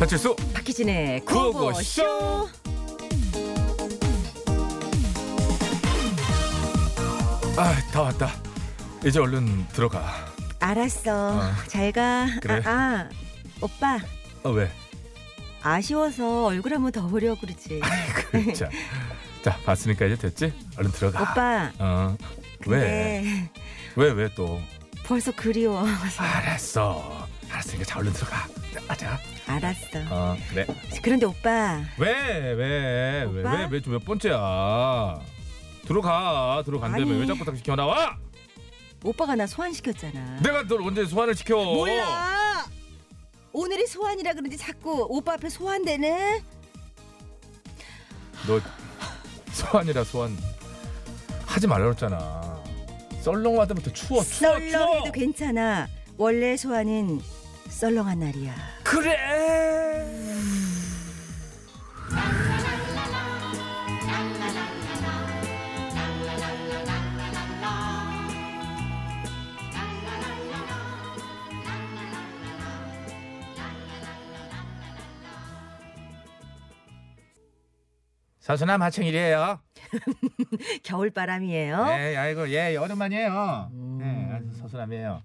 배칠수 박희진의 구호고쇼. 구호고쇼. 아다 왔다 이제 얼른 들어가 알았어. 어. 잘 가. 그래. 아, 아, 오빠 어 왜? 아쉬워서 얼굴 한번 더 보려고 그러지. 그래 자, 자 봤으니까 이제 됐지? 얼른 들어가 오빠. 어 왜? 네. 왜왜 또? 벌써 그리워. 알았어 알았으니까 자 얼른 들어가 가자 알았어. 어 그래 그런데 오빠 왜 왜 왜 오빠? 왜왜몇 번째야 들어가 들어간다며 아니. 왜 자꾸 딱 시켜 나와 오빠가 나 소환시켰잖아. 내가 널 언제 소환을 시켜 몰라. 오늘이 소환이라 그런지 자꾸 오빠 앞에 소환되네. 너 소환이라 소환 하지 말라 그랬잖아 추워 추워 추워 썰렁해도 괜찮아. 원래 소환은 썰렁한 날이야. 그래 서수남 하청일이에요. 겨울 바람이에요. 네, 아이고 예 여름 아니에요. 음. 네, 아주 서수남이에요.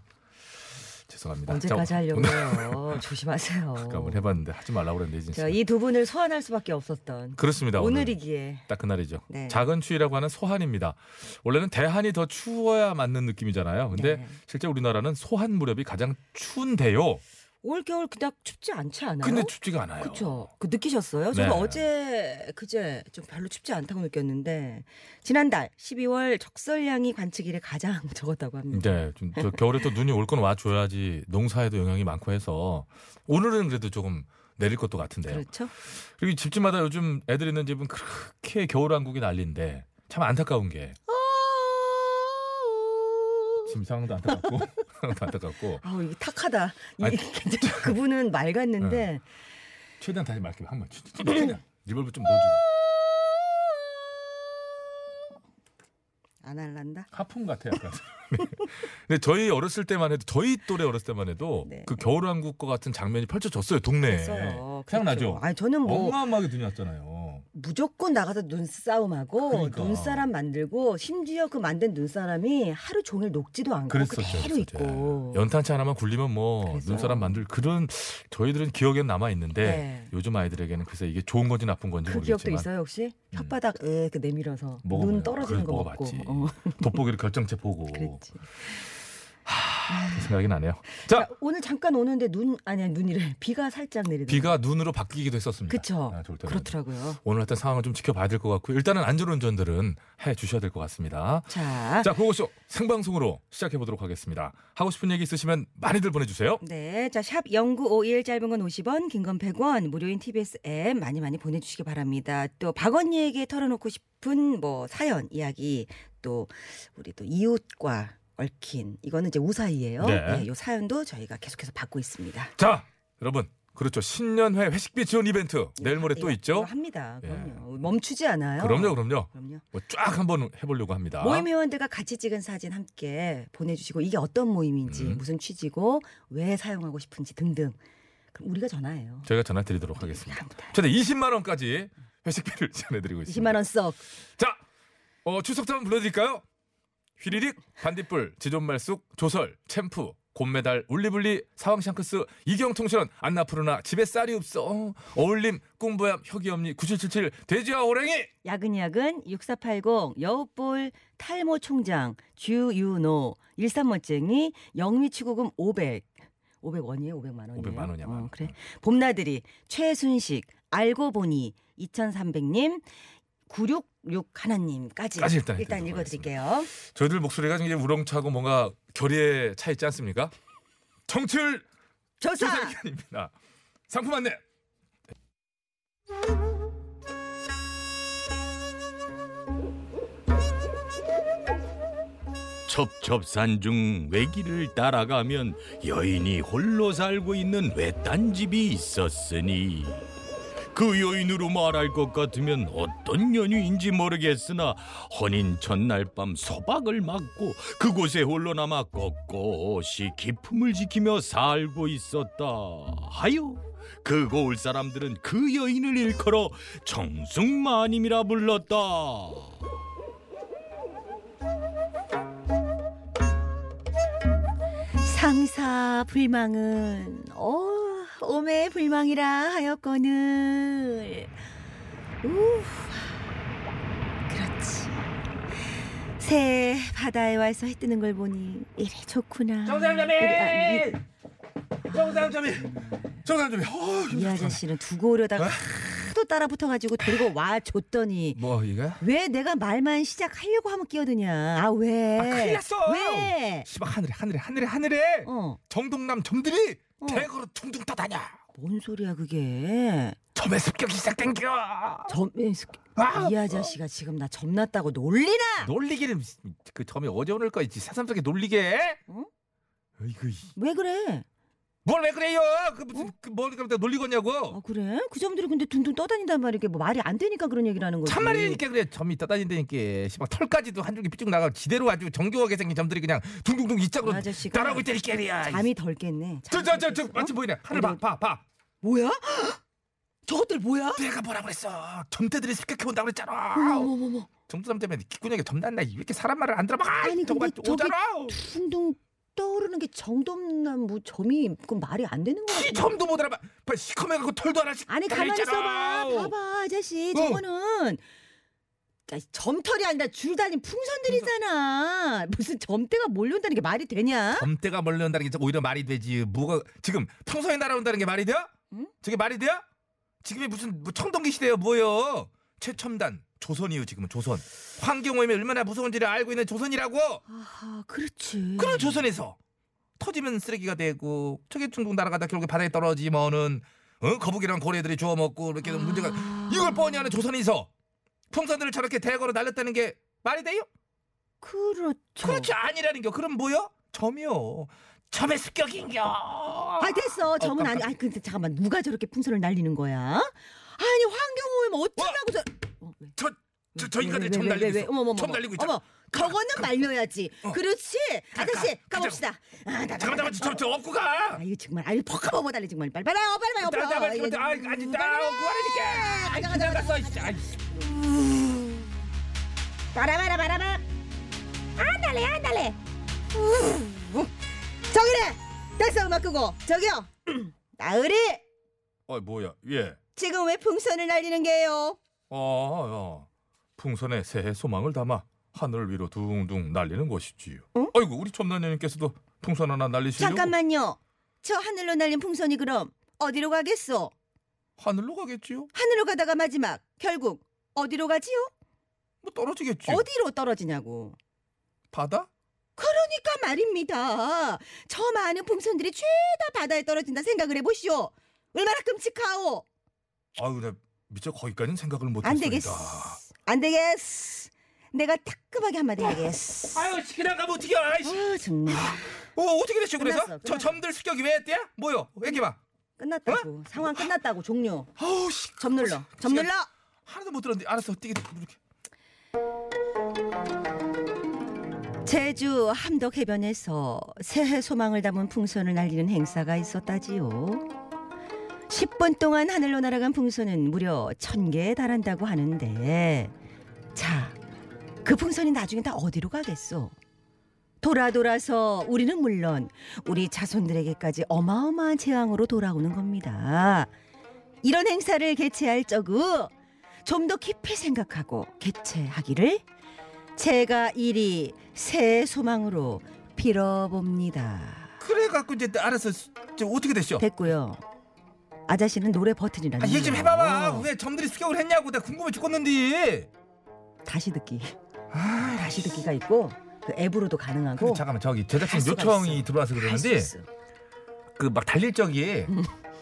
죄송합니다. 언제까지 자, 하려고 오늘 해요? 조심하세요. 한번 해봤는데 하지 말라고 그랬는데 이제 이두 분을 소환할 수밖에 없었던 그렇습니다. 오늘 오늘이기에 딱 그날이죠. 네. 작은 추위라고 하는 소한입니다. 원래는 대한이 더 추워야 맞는 느낌이잖아요. 근데 네. 실제 우리나라는 소한 무렵이 가장 추운데요. 올 겨울 그닥 춥지 않지 않아요? 근데 춥지가 않아요. 그렇죠. 그 느끼셨어요? 저는 네. 어제 그제 좀 별로 춥지 않다고 느꼈는데 지난달 12월 적설량이 관측일에 가장 적었다고 합니다. 네, 좀저 겨울에 또 눈이 올 건 와줘야지 농사에도 영향이 많고 해서 오늘은 그래도 조금 내릴 것도 같은데요. 그렇죠? 그리고 이 집집마다 요즘 애들 있는 집은 그렇게 겨울왕국이 난리인데 참 안타까운 게 지금 상황도 안타깝고 안타깝고 아우 이게 탁하다. 아니, 그분은 맑았는데 최대한 다시 맑게 한번 최대한 reverb 좀 넣어주고 안 할란다. 하품 같아 약간. 네. 근데 저희 어렸을 때만 해도 저희 또래 어렸을 때만 해도 네. 그 겨울왕국 과 같은 장면이 펼쳐졌어요 동네에. 됐어요. 생각나죠? 그렇죠. 아니 저는 뭐 어마어마하게 눈이 왔잖아요. 무조건 나가서 눈싸움하고 그러니까. 눈사람 만들고 심지어 그 만든 눈사람이 하루 종일 녹지도 않고 그랬었죠. 그대로. 있고. 연탄치 하나만 굴리면 뭐 그랬어요. 눈사람 만들 그런 저희들은 기억에는 남아 있는데 네. 요즘 아이들에게는 글쎄 이게 좋은 건지 나쁜 건지 그 기억도 모르겠지만 있어요 혹시? 음. 혓바닥 에그 내밀어서 먹어봐요. 눈 떨어지는 거 먹고. 어, 돋보기를 결정체 보고 그랬지. 그 생각이 나네요. 자 자, 오늘 잠깐 오는데 눈 아니 눈이래 비가 살짝 내리더라고요. 비가 눈으로 바뀌기도 했었습니다. 그쵸. 아. 그렇더라고요. 오늘 하여튼 상황을 좀 지켜봐야 될 것 같고 일단은 안전운전들은 해 주셔야 될 것 같습니다. 자, 자, 그것쇼 생방송으로 시작해 보도록 하겠습니다. 하고 싶은 얘기 있으시면 많이들 보내주세요. 네, 자, 샵 0951 짧은 건 50원, 긴 건 100원, 무료인 TBS 앱 많이 많이 보내주시기 바랍니다. 또 박언니에게 털어놓고 싶은 뭐 사연, 이야기, 또 우리 또 이웃과 얽힌 이거는 이제 우사이예요. 네. 네, 요 사연도 저희가 계속해서 받고 있습니다. 자, 여러분 그렇죠 신년회 회식비 지원 이벤트 내일 모레 또 이거- 있죠. 이거 합니다. 예. 그럼요. 멈추지 않아요. 그럼요, 그럼요. 그럼요. 뭐 쫙 한번 해보려고 합니다. 모임 회원들과 같이 찍은 사진 함께 보내주시고 이게 어떤 모임인지 음. 무슨 취지고 왜 사용하고 싶은지 등등. 그럼 우리가 전화해요. 저희가 전화 드리도록 하겠습니다. 다음부터. 최대 20만 원까지 회식비를 지원해드리고 있습니다. 20만 원 썩. 자, 어, 추석 때 한번 불러드릴까요? 휘리릭, 반딧불, 지존말쑥, 조설, 챔프, 곰메달, 울리블리, 사왕샹크스, 이경통신, 안나푸르나, 집에 쌀이 없어, 어, 어울림, 꿍보얌, 혁이엄니, 9777, 돼지와 호랭이! 야근야근 6480 여우볼 탈모 총장 주유노 일산멋쟁이 영미추구금 500 500원이에요? 500만 원이에요? 500만 원이야, 만 원. 그래. 봄나들이 최순식 알고 보니 2300님 966 하나님까지 까지 일단 일단 읽어드릴게요. 저희들 목소리가 굉장히 우렁차고 뭔가 결의에 차 있지 않습니까? 조사 조사 기간입니다. 상품 안내! 첩첩산 중 외길을 따라가면 여인이 홀로 살고 있는 외딴 집이 있었으니 그 여인으로 말할 것 같으면 어떤 연유인지 모르겠으나 혼인 전날 밤 소박을 맞고 그곳에 홀로 남아 꼿꼿이 기품을 지키며 살고 있었다. 하여 그 고을 사람들은 그 여인을 일컬어 정승마님이라 불렀다. 상사 불망은 어 오매 불망이라 하였거늘. 우 그렇지. 새 바다에 와서 해 뜨는 걸 보니 이래 좋구나. 정상점이! 이- 정상점이 정상점이 어, 이 아저씨는 두고 오려다가 어? 하도 따라 붙어가지고 데리고 와 줬더니 뭐 이거? 왜 내가 말만 시작하려고 하면 끼어드냐 아 왜? 아, 큰일 났어. 왜? 씨발 하늘에 하늘에 하늘에 하늘에 어, 정동남 점들이 어. 대거로 둥둥 떠다녀. 뭔 소리야 그게? 점의 습격이 시작된겨. 점, 아, 이 아저씨가 지금 나 점났다고 놀리나? 놀리기는 그 점이 어제 오늘 거 있지 새삼스럽게 놀리게. 어? 어이구 왜 그래? 뭘 왜 그래요? 그 무슨 그뭘 그러다 놀리겠냐고. 아 그래? 그 점들이 근데 둥둥 떠다닌단 말이야. 이게 뭐 말이 안 되니까 그런 얘기를 하는 거지. 참말이니까 그래 점이 떠다닌다니까. 씨발 털까지도 한 줄기 삐쭉 나가 지대로 아주 정교하게 생긴 점들이 그냥 둥둥둥 이 짝으로 그 아저씨가 따라오고 있다니까. 잠이 덜 깼네. 잠이 저저 덜저 저? 마치 보이네. 하늘 어디? 봐봐 봐. 뭐야? 저것들 뭐야? 내가 뭐라 그랬어? 점대들이 습격해 온다고 그랬잖아. 어머머머. 정수삼 때문에 기꾼에게 점난다. 왜 이렇게 사람 말을 안 들어봐? 아니, 저게 오잖아. 둥둥 떠오르는 게 정dom남 뭐 점이 그 말이 안 되는 거야. 이 점도 못 알아봐. 봐, 시커매갖고 털도 하나씩. 아니 가만히. 있어봐. 봐봐 아저씨 어. 저거는 그러니까 점털이 아니라 줄 달린 풍선들이잖아. 무슨 점대가 몰려온다는 게 말이 되냐? 점대가 몰려온다는 게 오히려 말이 되지. 뭐가 지금 평소에 날아온다는 게 말이 돼요? 응? 저게 말이 돼요? 지금이 무슨 뭐 청동기 시대요 뭐요? 최첨단 조선이요 지금은 조선. 환경 오염이 얼마나 무서운지를 알고 있는 조선이라고. 아하 그렇지. 그런 조선에서 터지면 쓰레기가 되고 중국 날아가다 결국에 바다에 떨어지면은 어? 거북이랑 고래들이 주워 먹고 이렇게 아. 문제가 이걸 뻔히 아는 조선에서 풍선들을 저렇게 대거로 날렸다는 게 말이 돼요? 그렇죠. 그렇지 아니라는 게 그럼 뭐요? 점이요. 점의 습격인겨. 아 됐어. 점은 아니. 깜짝- 아 근데 잠깐만 누가 저렇게 풍선을 날리는 거야? 아니 환경 오염 어쩌라고 저. 어, 왜? 저, 저, 인간들 왜, 날리고? 있어. 어머, 어머, 점 어머. 날리고 있잖아. 어머, 저거는 말려야지. 어. 그렇지. 가, 아저씨 가, 가봅시다. 아, 나, 나, 잠깐만 나, 잠깐만 저, 저 업고 가. 아 이거 정말 아유 퍽하고 못 달리 정말 빨리 빨리 빨리 나, 나, 빨리. 나, 나, 아, 아니, 나 업고 하라니까. 아이, 가자, 가자, 지나갔어. 이씨. 아이, 바라바라 바라바. 안 달래 안 달래. 저기네. 됐어 음악 끄고 저기요. 나으리 어, 뭐야? 예. 지금 왜 풍선을 날리는 게요? 어, 어. 풍선에 새해 소망을 담아 하늘 위로 둥둥 날리는 것이지요. 어? 아이고 우리 첨단님께서도 풍선 하나 날리시려고 잠깐만요. 저 하늘로 날린 풍선이 그럼 어디로 가겠소? 하늘로 가겠지요? 하늘로 가다가 마지막 결국 어디로 가지요? 뭐 떨어지겠지요? 어디로 떨어지냐고. 바다? 그러니까 말입니다. 저 많은 풍선들이 죄다 바다에 떨어진다 생각을 해보시오. 얼마나 끔찍하오. 아유, 나 미처 거기까지는 생각을 못안 했습니다. 되겠어. 안 되겠어. 내가 따끔하게 한마디 해야겠어. 아유, 시키나 가면 어떻게 아이씨. 아 정말 어, 어떻게 됐죠, 그래서? 끝났어, 저 끝났어. 점들 습격이 왜 했대요? 뭐요? 얘기해봐. 끝났다고. 상황 끝났다고 종료. 아우, 씨. 점 눌러. 점 눌러. 하나도 못 들었는데. 알았어, 뛰게 이렇게. 제주 함덕 해변에서 새해 소망을 담은 풍선을 날리는 행사가 있었다지요. 10분 동안 하늘로 날아간 풍선은 무려 1000개에 달한다고 하는데 자, 그 풍선이 나중에 다 어디로 가겠소? 돌아 돌아서 우리는 물론 우리 자손들에게까지 어마어마한 재앙으로 돌아오는 겁니다. 이런 행사를 개최할 적우 좀 더 깊이 생각하고 개최하기를 제가 이리 새 소망으로 빌어봅니다. 그래 갖고 이제. 저 어떻게 됐죠? 됐고요. 아저씨는 노래 버튼이라는 아, 얘기 좀. 해봐봐. 왜 점들이 습격을 했냐고. 나 궁금해 죽겠는데. 다시 듣기. 아, 다시 듣기가 있고 그 앱으로도 가능하고. 근데 잠깐만 저기 제작진 할 수가 요청이 있어. 들어와서 할 수 그러는데 있어. 그 막 달릴 적이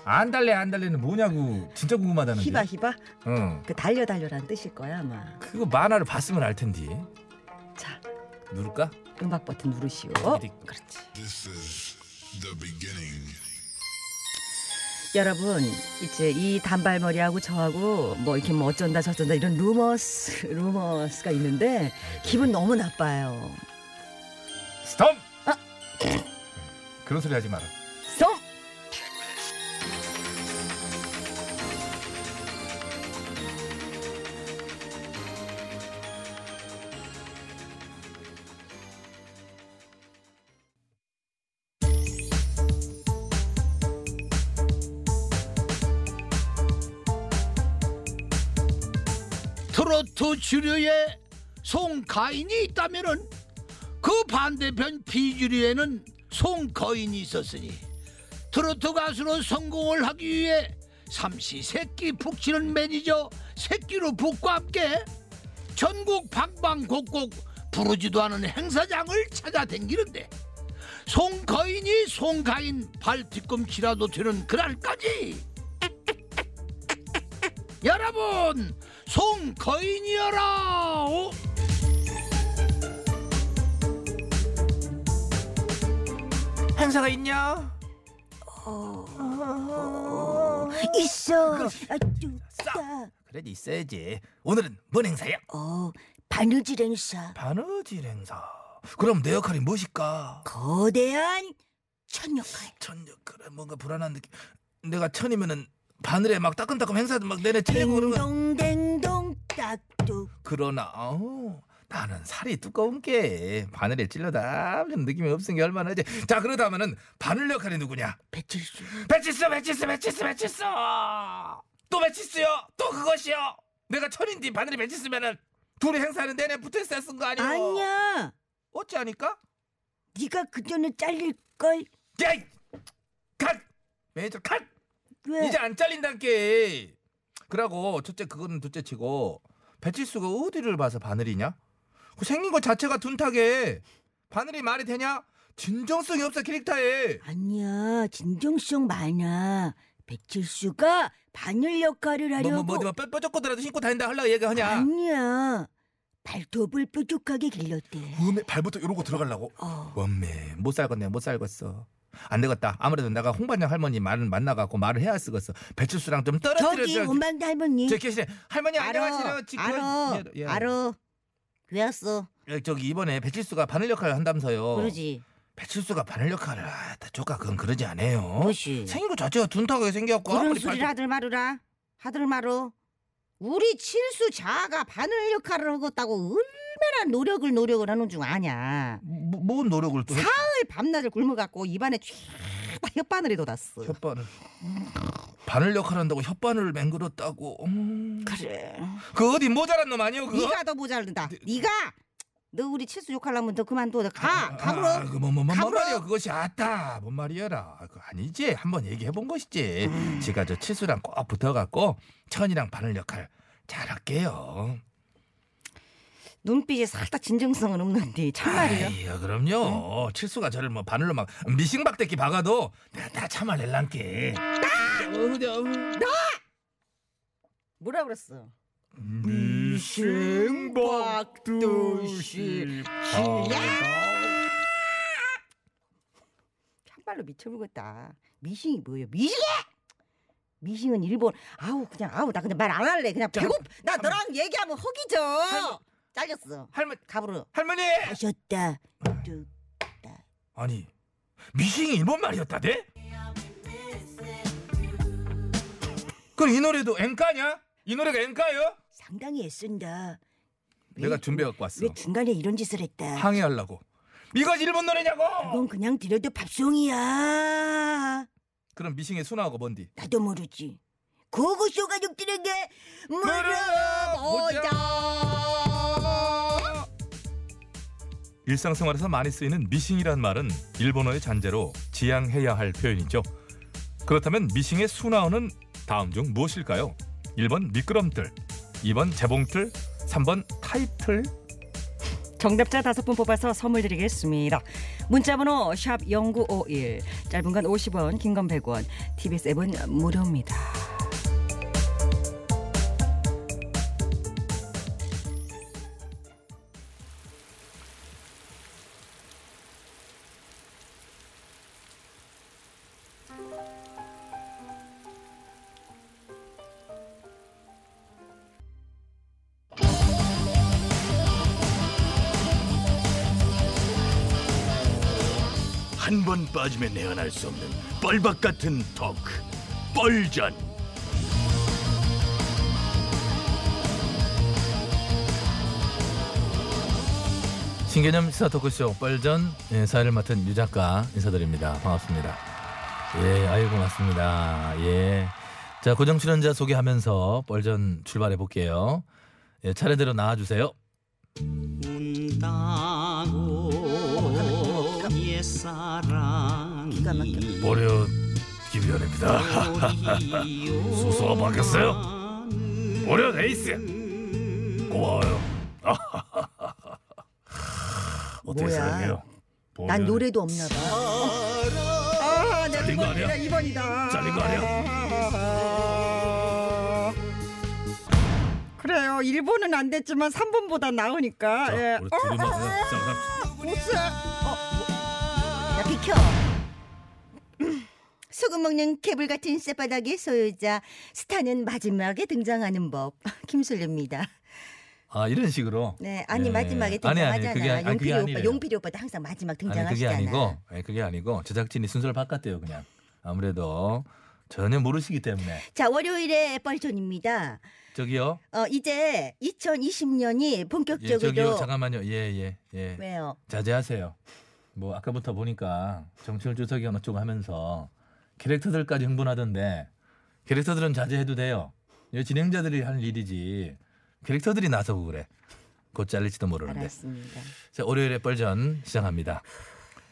안 달래 안 달래는 뭐냐고 진짜 궁금하다는데. 히바 히바 응. 그 달려 달려라는 뜻일 거야 아마. 그거 만화를 봤으면 알 텐데. 자 누를까? 음악 버튼 누르시오. 어디? 그렇지. This is the beginning. 여러분 이제 이 단발머리하고 저하고 뭐 이렇게 뭐 어쩐다 저쩐다 이런 rumors rumors가 있는데 기분 너무 나빠요. 스톱. 아. 그런 소리 하지 마라. 주류에 송가인이 있다면은 그 반대편 비주류에는 송거인이 있었으니 트로트 가수로 성공을 하기 위해 삼시세끼 북치는 매니저 새끼로 북과 함께 전국 방방곡곡 부르지도 않은 행사장을 찾아다니는데 송거인이 송가인 발 뒤꿈치라도 되는 그날까지. 여러분 송거인이여라 오! 행사가 있냐? 있어. 아, 싸. 그래 있어야지. 오늘은 뭔 행사야? 어, 바느질 행사. 바느질 행사. 그럼 내 역할이 무엇일까? 거대한 천역할. 천역 그래 뭔가 불안한 느낌. 내가 천이면은 바늘에 막 따끔따끔 행사도 막 내내 치고 그러면 댕동댕동 딱뚝. 그러나 어, 나는 살이 두꺼운 게 바늘에 찔러다 아무런 느낌이 없은 게 얼마나 지. 자 그러다면은 바늘 역할이 누구냐? 배칠수. 배치스 배치스 배치스 배치스 또 배치스요 또 그것이요 내가 천인디 바늘이 배치스면은 둘이 행사하는 내내 붙어 있어야 쓴 거 아니오 아니야. 어찌 하니까? 네가 그 전에 잘릴 걸. 야이 컷 매니저 컷 왜? 이제 안 잘린단께 그러고 첫째 그거는 둘째치고 배치수가 어디를 봐서 바늘이냐 그 생긴 것 자체가 둔탁해 바늘이 말이 되냐 진정성이 없어 캐릭터에 아니야. 진정성 많아. 배칠수가 바늘 역할을 하려고. 뭐뭐 뭐, 뭐, 뾰족거더라도 신고 다닌다 하려고 얘기하냐 아니야. 발톱을 뾰족하게 길렀대. 음에 발부터 이러고 들어가려고 어. 원매 못 살겠네 못 살겠어 안 되겠다 아무래도 내가 홍반장 할머니 말을 만나갖고 말을 해야 쓰겠어 배칠수랑 좀 저기 떨어뜨려줘 원방대 할머니. 저 계시네 할머니 알아. 안녕하세요 지금 알아. 예, 예. 알아. 왜 왔어? 예, 저기 이번에 배칠수가 바늘 역할을 한다면서요 그러지. 배칠수가 바늘 역할을 아, 조카 그건 그러지 않아요 무엇이? 생긴 거 자체가 둔탁하게 생겨갖고 그런 소리를 발톱- 하들 말으라. 하들 말어. 우리 칠수 자가 바늘 역할을 하겠다고 얼마나 노력을 노력을 하는 중 아냐. 뭐, 뭔 노력을 또 했- 사흘 밤낮을 굶어갖고 입안에 쫙다 혓바늘이 돋았어. 혓바늘 바늘 역할 한다고 혓바늘을 맹글었다고 음. 그래. 그 어디 모자란 놈 아니오 그거? 네가 더 모자른다. 네 가 너 우리 칠수 욕하려면 너 그만둬. 너 가. 가불어. 아, 그 뭐 뭐, 뭐, 뭔 가불어. 말이야 그것이 아따 뭔 말이야라 그 아니지 한번 얘기해 본 것이지 음. 지가 저 칠수랑 꼭 붙어갖고 천이랑 바늘 역할 잘할게요 눈빛이 살짝 진정성은 없는데. 아이야 그럼요 칠수가 저를 뭐 바늘로 막 미싱박대기 박아도 내가 다 참아낼란게 뭐라 그랬어? 미싱박두시 참말로 미쳐버렸다. 미싱이 뭐예요? 미싱이! 미싱은 일본. 아우 그냥 아우 나 그냥 말 안 할래. 그냥 자, 배고. 나 너랑 얘기하면 허기져. 잘렸어. 할머니 가부르. 할머니 하셨다. 뚝. 아니 미싱이 일본 말이었다대? 그럼 이 노래도 엔카냐? 이 노래가 엔카요? 상당히 애쓴다. 왜- 내가 준비해 갖고 왔어 왜 중간에 이런 짓을 했다. 항의하려고 이거 일본 노래냐고 그건 그냥 들어도 팝송이야. 그럼 미싱의 순하고 뭔디 나도 모르지. 고고쇼 가족들에게 물어보자. 일상생활에서 많이 쓰이는 미싱이란 말은 일본어의 잔재로 지양해야 할 표현이죠. 그렇다면 미싱의 순화어는 다음 중 무엇일까요? 1번 미끄럼틀, 2번 재봉틀, 3번 타입틀. 정답자 다섯 분 뽑아서 선물 드리겠습니다. 문자번호 샵 #0951 짧은 건 50원, 긴 건 100원. TBS 앱은 무료입니다. 빠지면 내어날 수 없는 뻘박 같은 토크 뻘전 신개념 시사 토크쇼 뻘전 예, 사회를 맡은 유 작가 인사드립니다. 반갑습니다. 예, 아이고 고맙습니다. 예. 자, 고정 출연자 소개하면서 뻘전 출발해 볼게요. 예, 차례대로 나와 주세요. 운다 기가 막혀. 보려 김현입니다. 수수가 바뀌었어요? 보려 에이스. 고마워요. 어떻게 뭐야? 생각해요? 난 노래도 없나 봐. 아, 내 잘린 거 아니야? 2번이다. 잘린 거 아니야? 그래요. 1번은 안 됐지만 3번보다 나으니까. 자, 예. 우리 둘이만 그냥 시작합시다. 보스. 어, 먹는 개불 같은 쌔바닥의 소유자 스타는 마지막에 등장하는 법 김술래입니다. 아 이런 식으로. 네, 아니 예. 마지막에 아니, 아니, 등장하잖아. 그게- 아니, 용필이 그게 오빠. 용필이 오빠도 항상 마지막 아니 그게 등장하시잖아. 아니고, 아니, 그게 아니고 제작진이 순서를 바꿨대요 그냥. 아무래도 전혀 모르시기 때문에 자, 월요일에 뻘전입니다. 저기요. 어, 이제 2020년이 예, 본격적으로 저기요 잠깐만요. 예예 예, 예. 왜요? 자제하세요. 뭐 아까부터 보니까 정치율 주석이 어느 쪽 하면서 캐릭터들까지 흥분하던데 캐릭터들은 자제해도 돼요. 진행자들이 할 일이지 캐릭터들이 나서고 그래. 곧 잘릴지도 모르는데. 알았습니다. 자, 월요일에 뻘전 시작합니다.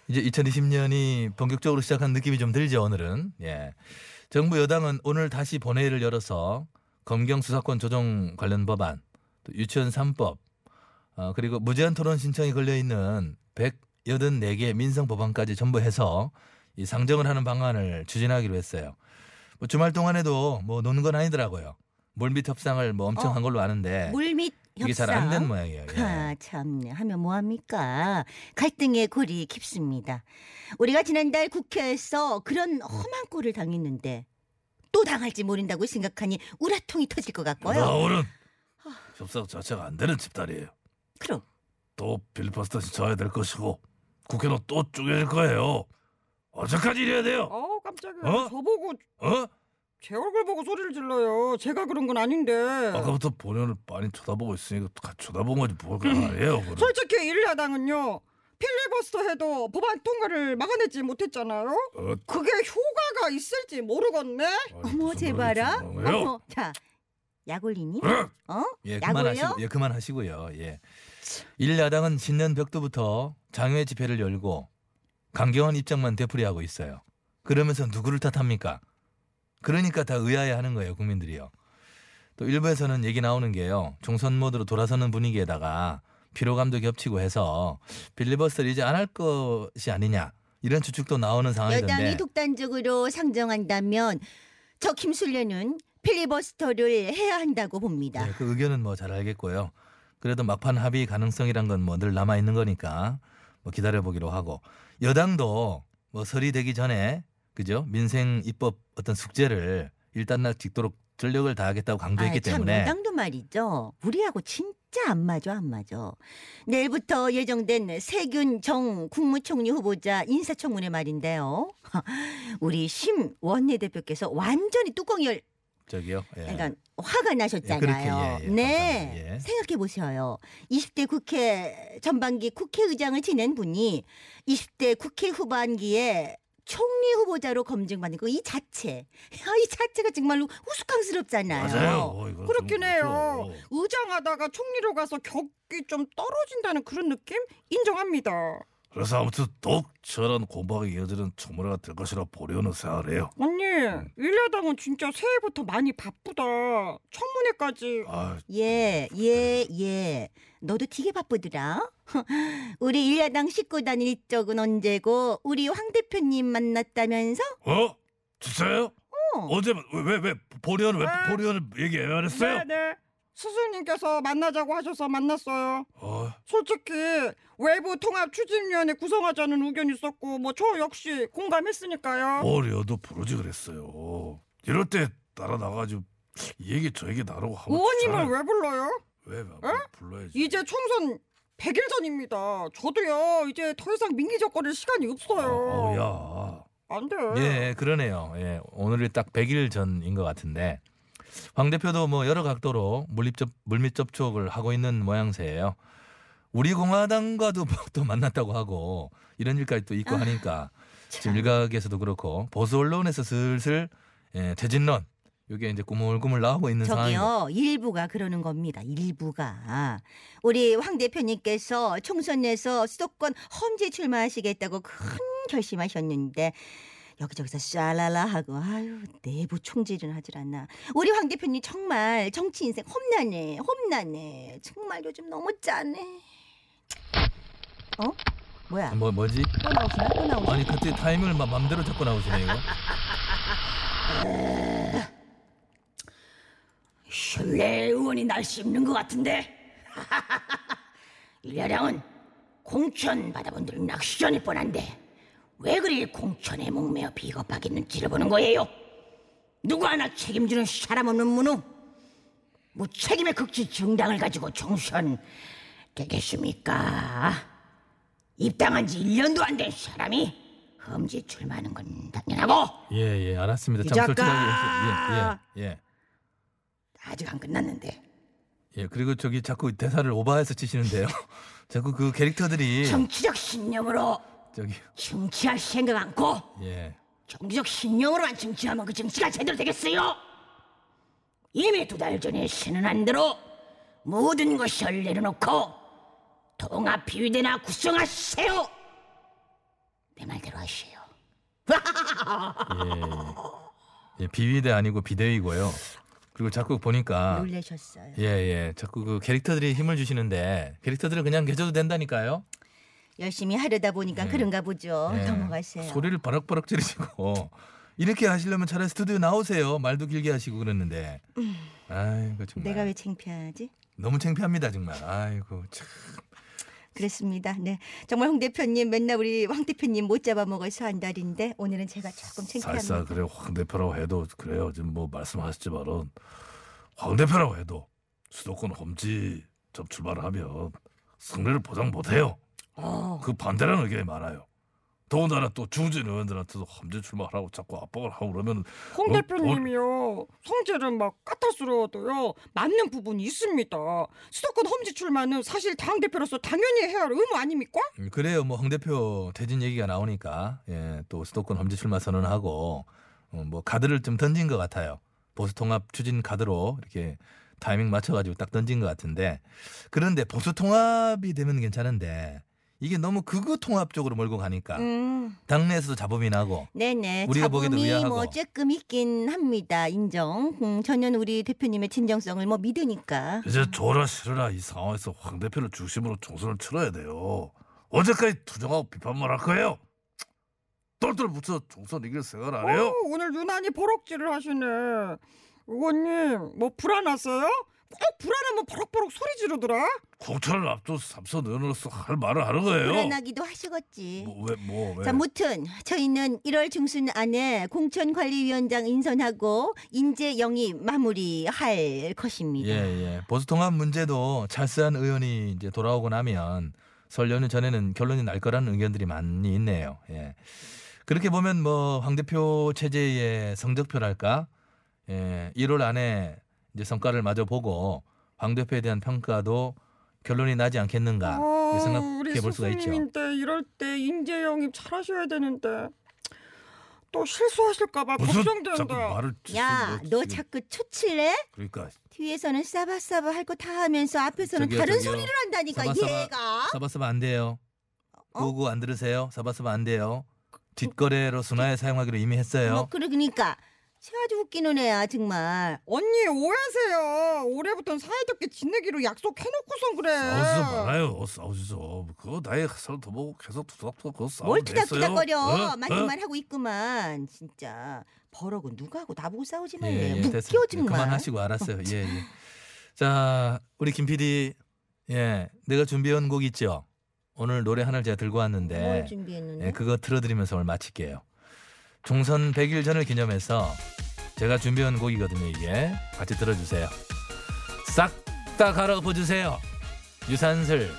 이제 2020년이 본격적으로 시작한 느낌이 좀 들죠, 오늘은. 예. 정부 여당은 오늘 다시 본회의를 열어서 검경 수사권 조정 관련 법안, 또 유치원 3법, 어, 그리고 무제한 토론 신청이 걸려 있는 184개 민생 법안까지 전부 해서 이 상정을 하는 방안을 추진하기로 했어요. 뭐 주말 동안에도 뭐 노는 건 아니더라고요. 물밑 협상을 뭐 엄청 어, 한 걸로 아는데 물밑. 이게 잘 안 된 모양이에요. 예. 아, 참네. 하면 뭐 합니까? 갈등의 골이 깊습니다. 우리가 지난달 국회에서 그런 험한 꼴을 당했는데 또 당할지 모른다고 생각하니 우라통이 터질 것 같고요. 나오는 협상 자체가 안 되는 집단이에요. 그럼 또 빌리퍼스터 신청해야 될 것이고 국회는 또 쪼개질 거예요. 언제까지 이래야 돼요? 어 깜짝이야. 어? 저보고 어? 제 얼굴 보고 소리를 질러요. 제가 그런 건 아닌데. 아까부터 본연을 많이 쳐다보고 있으니까 같이 쳐다본 거지 뭘그 아니에요. 그럼. 솔직히 일야당은요. 필리버스터 해도 법안 통과를 막아내지 못했잖아요. 어, 그게 효과가 있을지 모르겠네. 어머 제발아. 어머, 자 약올리니? 어? 어? 예, 야구요? 그만하시고, 예, 그만하시고요. 예. 일야당은 신년 벽두부터 장외 집회를 열고 강경한 입장만 되풀이하고 있어요. 그러면서 누구를 탓합니까? 그러니까 다 의아해 하는 거예요, 국민들이요. 또 일부에서는 얘기 나오는 게요. 총선 모드로 돌아서는 분위기에다가 피로감도 겹치고 해서 빌리버스를 이제 안 할 것이 아니냐. 이런 추측도 나오는 상황이던데. 여당이 독단적으로 상정한다면 저 김술래는 필리버스터를 해야 한다고 봅니다. 네, 그 의견은 뭐 잘 알겠고요. 그래도 막판 합의 가능성이란 건 뭐 늘 남아 있는 거니까 뭐 기다려 보기로 하고 여당도 뭐 설이 되기 전에 그죠 민생 입법 어떤 숙제를 일단락 짓도록 전력을 다하겠다고 강조했기 아, 참 때문에 여당도 말이죠. 우리하고 진짜 안 맞아 안 맞아. 내일부터 예정된 세균 정 국무총리 후보자 인사청문회 말인데요. 우리 심 원내대표께서 완전히 뚜껑을 저기요. 예. 그러니까 화가 나셨잖아요. 예, 그렇게, 예, 예. 네. 예. 생각해 보세요. 20대 국회 전반기 국회의장을 지낸 분이 20대 국회 후반기에 총리 후보자로 검증받는 거 이 자체. 야, 이 자체가 정말로 우스꽝스럽잖아요. 맞아요. 이거 그렇긴 좀 해요. 그렇죠. 의장하다가 총리로 가서 격이 좀 떨어진다는 그런 느낌 인정합니다. 그래서 아무튼 더욱 치열한 공방이 이어지는 청문회가 될 것이라 보려는 생각을 해요. 언니, 음. 일야당은 진짜 새해부터 많이 바쁘다. 청문회까지. 아, 예, 예, 예. 너도 되게 바쁘더라. 우리 일야당 식구 단일 일적은 언제고 우리 황 대표님 만났다면서? 어? 진짜요? 어. 어제 왜왜 왜 보리언 왜 아. 보리언을 얘기 안 했어요? 네, 네. 스승님께서 만나자고 하셔서 만났어요. 어, 솔직히 외부 통합 추진위원회 구성하자는 의견이 있었고 뭐 저 역시 공감했으니까요. 보리언도 부르지 그랬어요. 이럴 때 따라 나가지고 이 얘기 저 얘기 나누고 하면 의원님을. 왜 불러요? 왜, 왜 에? 불러야지. 이제 총선 100일 전입니다. 저도요 이제 더 이상 민기적거릴 시간이 없어요. 어, 안 돼. 야. 예, 그러네요. 예, 오늘이 딱 100일 전인 것 같은데 황 대표도 뭐 여러 각도로 물밑 접 물밑 접촉을 하고 있는 모양새예요. 우리 공화당과도 뭐또 만났다고 하고 이런 일까지 또 있고 하니까 지금 일각에서도 그렇고 보수 언론에서 슬슬 예, 퇴진론 이게 이제 꾸물꾸물 나오고 있는 저기요 일부가 그러는 겁니다. 일부가 우리 황 대표님께서 총선 내서 수도권 험지 출마하시겠다고 큰 결심하셨는데 여기저기서 샤랄라 하고 아유 내부 총질은 하질 않나. 우리 황 대표님 정말 정치 인생 험난해 험난해 정말 요즘 너무 짠해. 어? 뭐야? 뭐 뭐지? 또 나오시나? 또 나오시나? 아니 그때 타이밍을 막 맘대로 잡고 나오시네 이거. 신뢰 의원이 날 씹는 것 같은데 일야량은 공천 받아본 들 낚시전일 뻔한데 왜 그리 공천에 목매어 비겁하게 눈치를 보는 거예요? 누구 하나 책임지는 사람 없는 무능 무책임의 극치 정당을 가지고 총선 되겠습니까? 입당한 지 1년도 안 된 사람이 험지 출마하는 건 당연하고 예, 예, 알았습니다. 이참 작가! 솔직하게 예, 예, 예. 아직 안 끝났는데 예, 그리고 저기 자꾸 대사를 오버해서 치시는데요. 자꾸 그 캐릭터들이 정치적 신념으로 저기 정치할 생각 않고 예. 정치적 신념으로만 정치하면 그 정치가 제대로 되겠어요? 이미 두 달 전에 신은한 대로 모든 것을 내려놓고 통합 비대나 구성하세요. 내 말대로 하세요. 예, 예, 비위대 아니고 비대위고요. 그리고 자꾸 보니까 놀라셨어요. 예, 예, 자꾸 그 캐릭터들이 힘을 주시는데 캐릭터들은 그냥 계셔도 된다니까요. 열심히 하려다 보니까 그런가 보죠. 예. 넘어가세요. 소리를 바락바락 지르시고 이렇게 하시려면 차라리 스튜디오 나오세요. 말도 길게 하시고 그랬는데. 아이고 정말. 내가 왜 창피하지? 너무 창피합니다 정말. 아이고 참. 그렇습니다. 네. 정말 홍 대표님 맨날 우리 황 대표님 못 잡아먹어서 한 달인데 오늘은 제가 조금 창피합니다. 살사 그래 황 대표라고 해도 그래요. 지금 뭐 말씀하셨지만은 황 대표라고 해도 수도권 험지 접 출마를 하면 승리를 보장 못해요. 어. 그 반대라는 의견이 많아요. 더군다나 또 중진 의원들한테도 험지 출마하라고 자꾸 압박을 하고 그러면 홍 어, 대표님이요 성질은 막 까탈스러워도요 맞는 부분이 있습니다. 수도권 험지 출마는 사실 당 대표로서 당연히 해야 할 의무 아닙니까? 음, 그래요. 뭐황 대표 퇴진 얘기가 나오니까 예, 또 수도권 험지 출마 선언하고 어, 뭐 카드를 좀 던진 것 같아요. 보수 통합 추진 카드로 이렇게 타이밍 맞춰가지고 딱 던진 것 같은데 그런데 보수 통합이 되면 괜찮은데 이게 너무 극우 통합 쪽으로 몰고 가니까 음. 당내에서도 잡음이 나고 네네. 우리가 잡음이 의아하고. 뭐 조금 있긴 합니다. 인정. 음, 저는 우리 대표님의 진정성을 뭐 믿으니까. 이제 좋으라 싫으라 이 상황에서 황 대표를 중심으로 총선을 치러야 돼요. 언제까지 투정하고 비판만 할 거예요? 똘똘 붙여 총선 이길 생각 안 해요? 어, 오늘 유난히 버럭질을 하시네. 의원님 뭐 불안하세요? 꼭 불안하면 버럭버럭 소리 지르더라. 공천을 앞둬서 삼선 의원으로서 할 말을 하는 거예요. 불안하기도 하시겠지. 뭐, 왜, 뭐, 왜? 자, 무튼 저희는 1월 중순 안에 공천관리위원장 인선하고 인재 영입 마무리할 것입니다. 예, 예. 보수 통합 문제도 찰스한 의원이 이제 돌아오고 나면 설 연휴 전에는 결론이 날 거라는 의견들이 많이 있네요. 예. 그렇게 보면 뭐 황 대표 체제의 성적표랄까? 예, 1월 안에 이제 성과를 마저 보고 황 대표에 대한 평가도 결론이 나지 않겠는가 어, 생각해 볼 수가 있죠. 스승님인데 이럴 때 인재 영입 잘하셔야 되는데 또 실수하실까봐 걱정된다. 말을 야, 너. 자꾸 초칠해? 그러니까 뒤에서는 싸바싸바 할 거 다 하면서 앞에서는 저기요, 다른 저기요. 소리를 한다니까 싸바싸바. 얘가. 사바사바 안 돼요. 어? 구구 안 들으세요? 사바사바 안 돼요. 뒷거래로 순화에 사용하기로 이미 했어요. 뭐 그러니까 쟤 아주 웃기는 애야 정말. 언니 오해하세요. 올해부터는 사이좋게 지내기로 약속해놓고선 그래. 싸우지 말아요. 싸우지죠. 그거 나이 서로 더 보고 계속 투닥투닥 그거 싸우면 뭘. 투닥투닥거려. 어? 맞는 어? 말 하고 있구만. 진짜 버럭은 누가 하고 나보고 싸우지 예, 말래. 예, 웃겨 됐어요. 정말. 그만하시고 알았어요. 예, 예. 자, 우리 김 PD. 예, 내가 준비한 곡 있죠. 오늘 노래 하나를 제가 들고 왔는데 뭘 준비했는데? 예, 그거 틀어드리면서 오늘 마칠게요. 총선 100일 전을 기념해서 제가 준비한 곡이거든요. 이게 같이 들어주세요. 싹 다 갈아 엎어주세요. 유산슬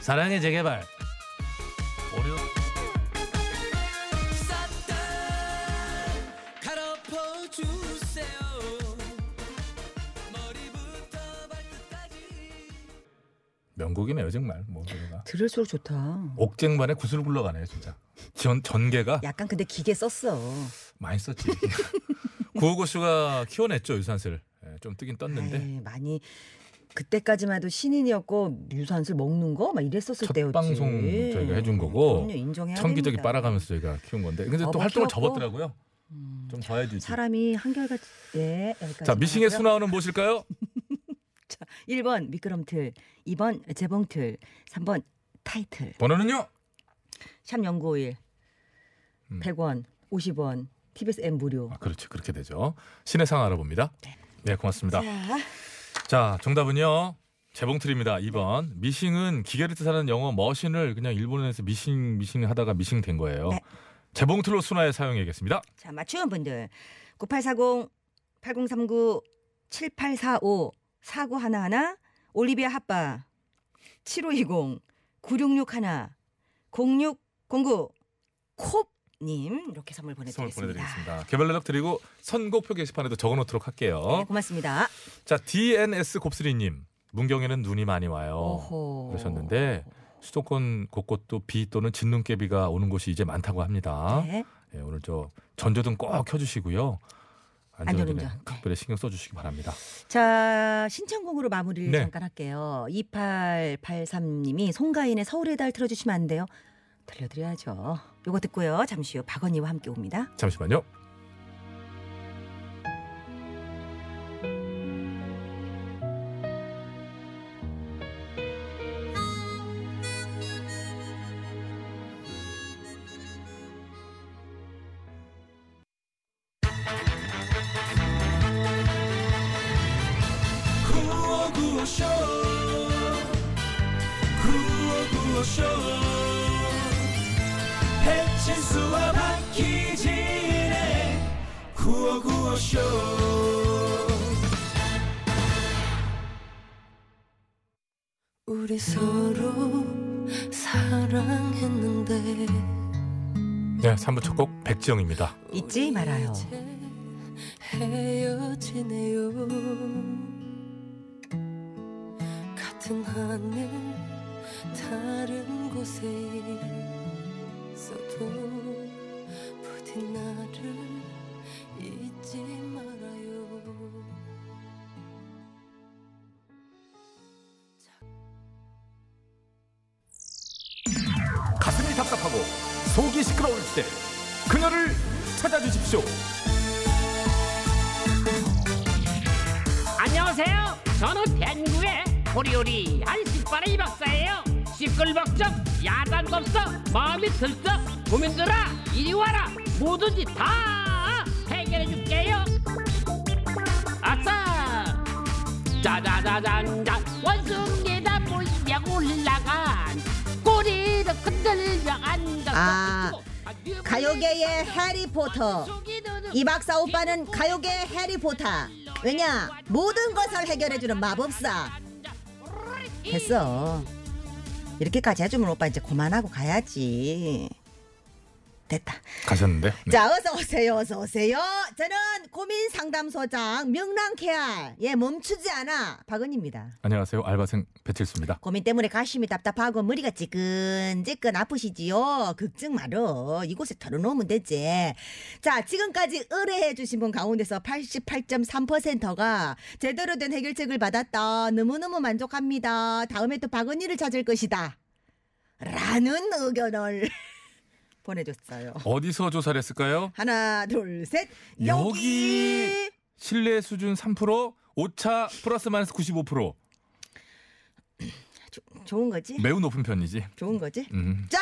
사랑의 재개발. 어려. 명곡이네요 정말 뭐 노래가. 들을수록 좋다. 옥쟁반에 구슬 굴러가네요 진짜. 전 전개가 약간 근데 기계 썼어. 많이 썼지. 구호고쇼가 키워냈죠 유산슬. 예, 좀 뜨긴 떴는데 아이, 많이 그때까지만 해도 신인이었고 유산슬 먹는 거 막 이랬었을 첫 때였지. 방송 저희가 해준 거고 그럼요, 인정해야 청기저기 됩니다. 빨아가면서 저희가 키운 건데 근데 또 어버 활동을 키웠고. 접었더라고요. 좀더 해야 되지. 사람이 한결같이 예, 여기까지. 자 미싱의 하고요. 순화는 무엇일까요? 1번 미끄럼틀, 2번 재봉틀, 3번 타이틀. 번호는요? 샵 연구일 음. 100원, 50원, TBS 앱 무료. 아, 그렇죠 그렇게 되죠. 신의 상 알아봅니다. 네 고맙습니다. 자, 자 정답은요. 재봉틀입니다. 2번 미싱은 기계를 뜻하는 영어 머신을 그냥 일본에서 미싱 미싱 하다가 미싱 된 거예요. 네. 재봉틀로 순화에 사용해야겠습니다. 자 맞추는 분들 9840 8039 7845 4911 올리비아 핫바 7520 9661 0609 콥님 이렇게 선물 선물 보내드리겠습니다. 보내드리겠습니다. 개별 연락 드리고 선곡표 게시판에도 적어놓도록 할게요. 네, 고맙습니다. 자 DNS 곱슬이님 문경에는 눈이 많이 와요. 오호. 그러셨는데 수도권 곳곳도 비 또는 진눈깨비가 오는 곳이 이제 많다고 합니다. 네. 예, 오늘 저 전조등 꼭 켜주시고요. 안전운전. 각별히 신경 써주시기 바랍니다. 자 신청곡으로 마무리를 네. 잠깐 할게요. 2883님이 송가인의 서울의 달 틀어주시면 안 돼요? 들려드려야죠. 요거 듣고요. 잠시 후 박언니와 함께 옵니다. 잠시만요. 서로 사랑했는데 네, 3부 첫 곡 백지영입니다. 잊지 말아요. 헤어지네요 같은 하늘 다른 곳에 있어도 부디 나를 답답하고 속이 시끄러울 때 그녀를 찾아주십시오. 안녕하세요. 저는 대한민국의 호리호리 한식반의 이 박사예요. 시끌벅적 없어 마음이 들썩 고민들아 이리 와라 뭐든지 다 해결해 줄게요. 아싸 짜자자잔자 원숭이다 흔들며 앉 아서 아, 가요계의 해리포터. 이 박사 오빠는 가요계 해리포터. 왜냐? 모든 것을 해결해주는 마법사. 됐어. 이렇게까지 해주면 오빠 이제 그만하고 가야지. 됐다. 가셨는데. 네. 자, 어서 오세요, 어서 오세요. 저는 고민 상담소장 명랑케알. 예, 멈추지 않아. 박은입니다. 안녕하세요. 알바생 배칠수입니다. 고민 때문에 가심이 답답하고 머리가 찌끈찌끈 아프시지요? 걱정 말어. 이곳에 털어놓으면 되지. 자, 지금까지 의뢰해 주신 분 가운데서 88.3%가 제대로 된 해결책을 받았다. 너무너무 만족합니다. 다음에 또 박은희를 찾을 것이다. 라는 의견을 보내줬어요. 어디서 조사를 했을까요? 하나, 둘, 셋. 여기. 여기. 신뢰 수준 3%, 오차 플러스 마이너스 95%. 조- 좋은 거지? 매우 높은 편이지. 좋은 거지? 음. 자,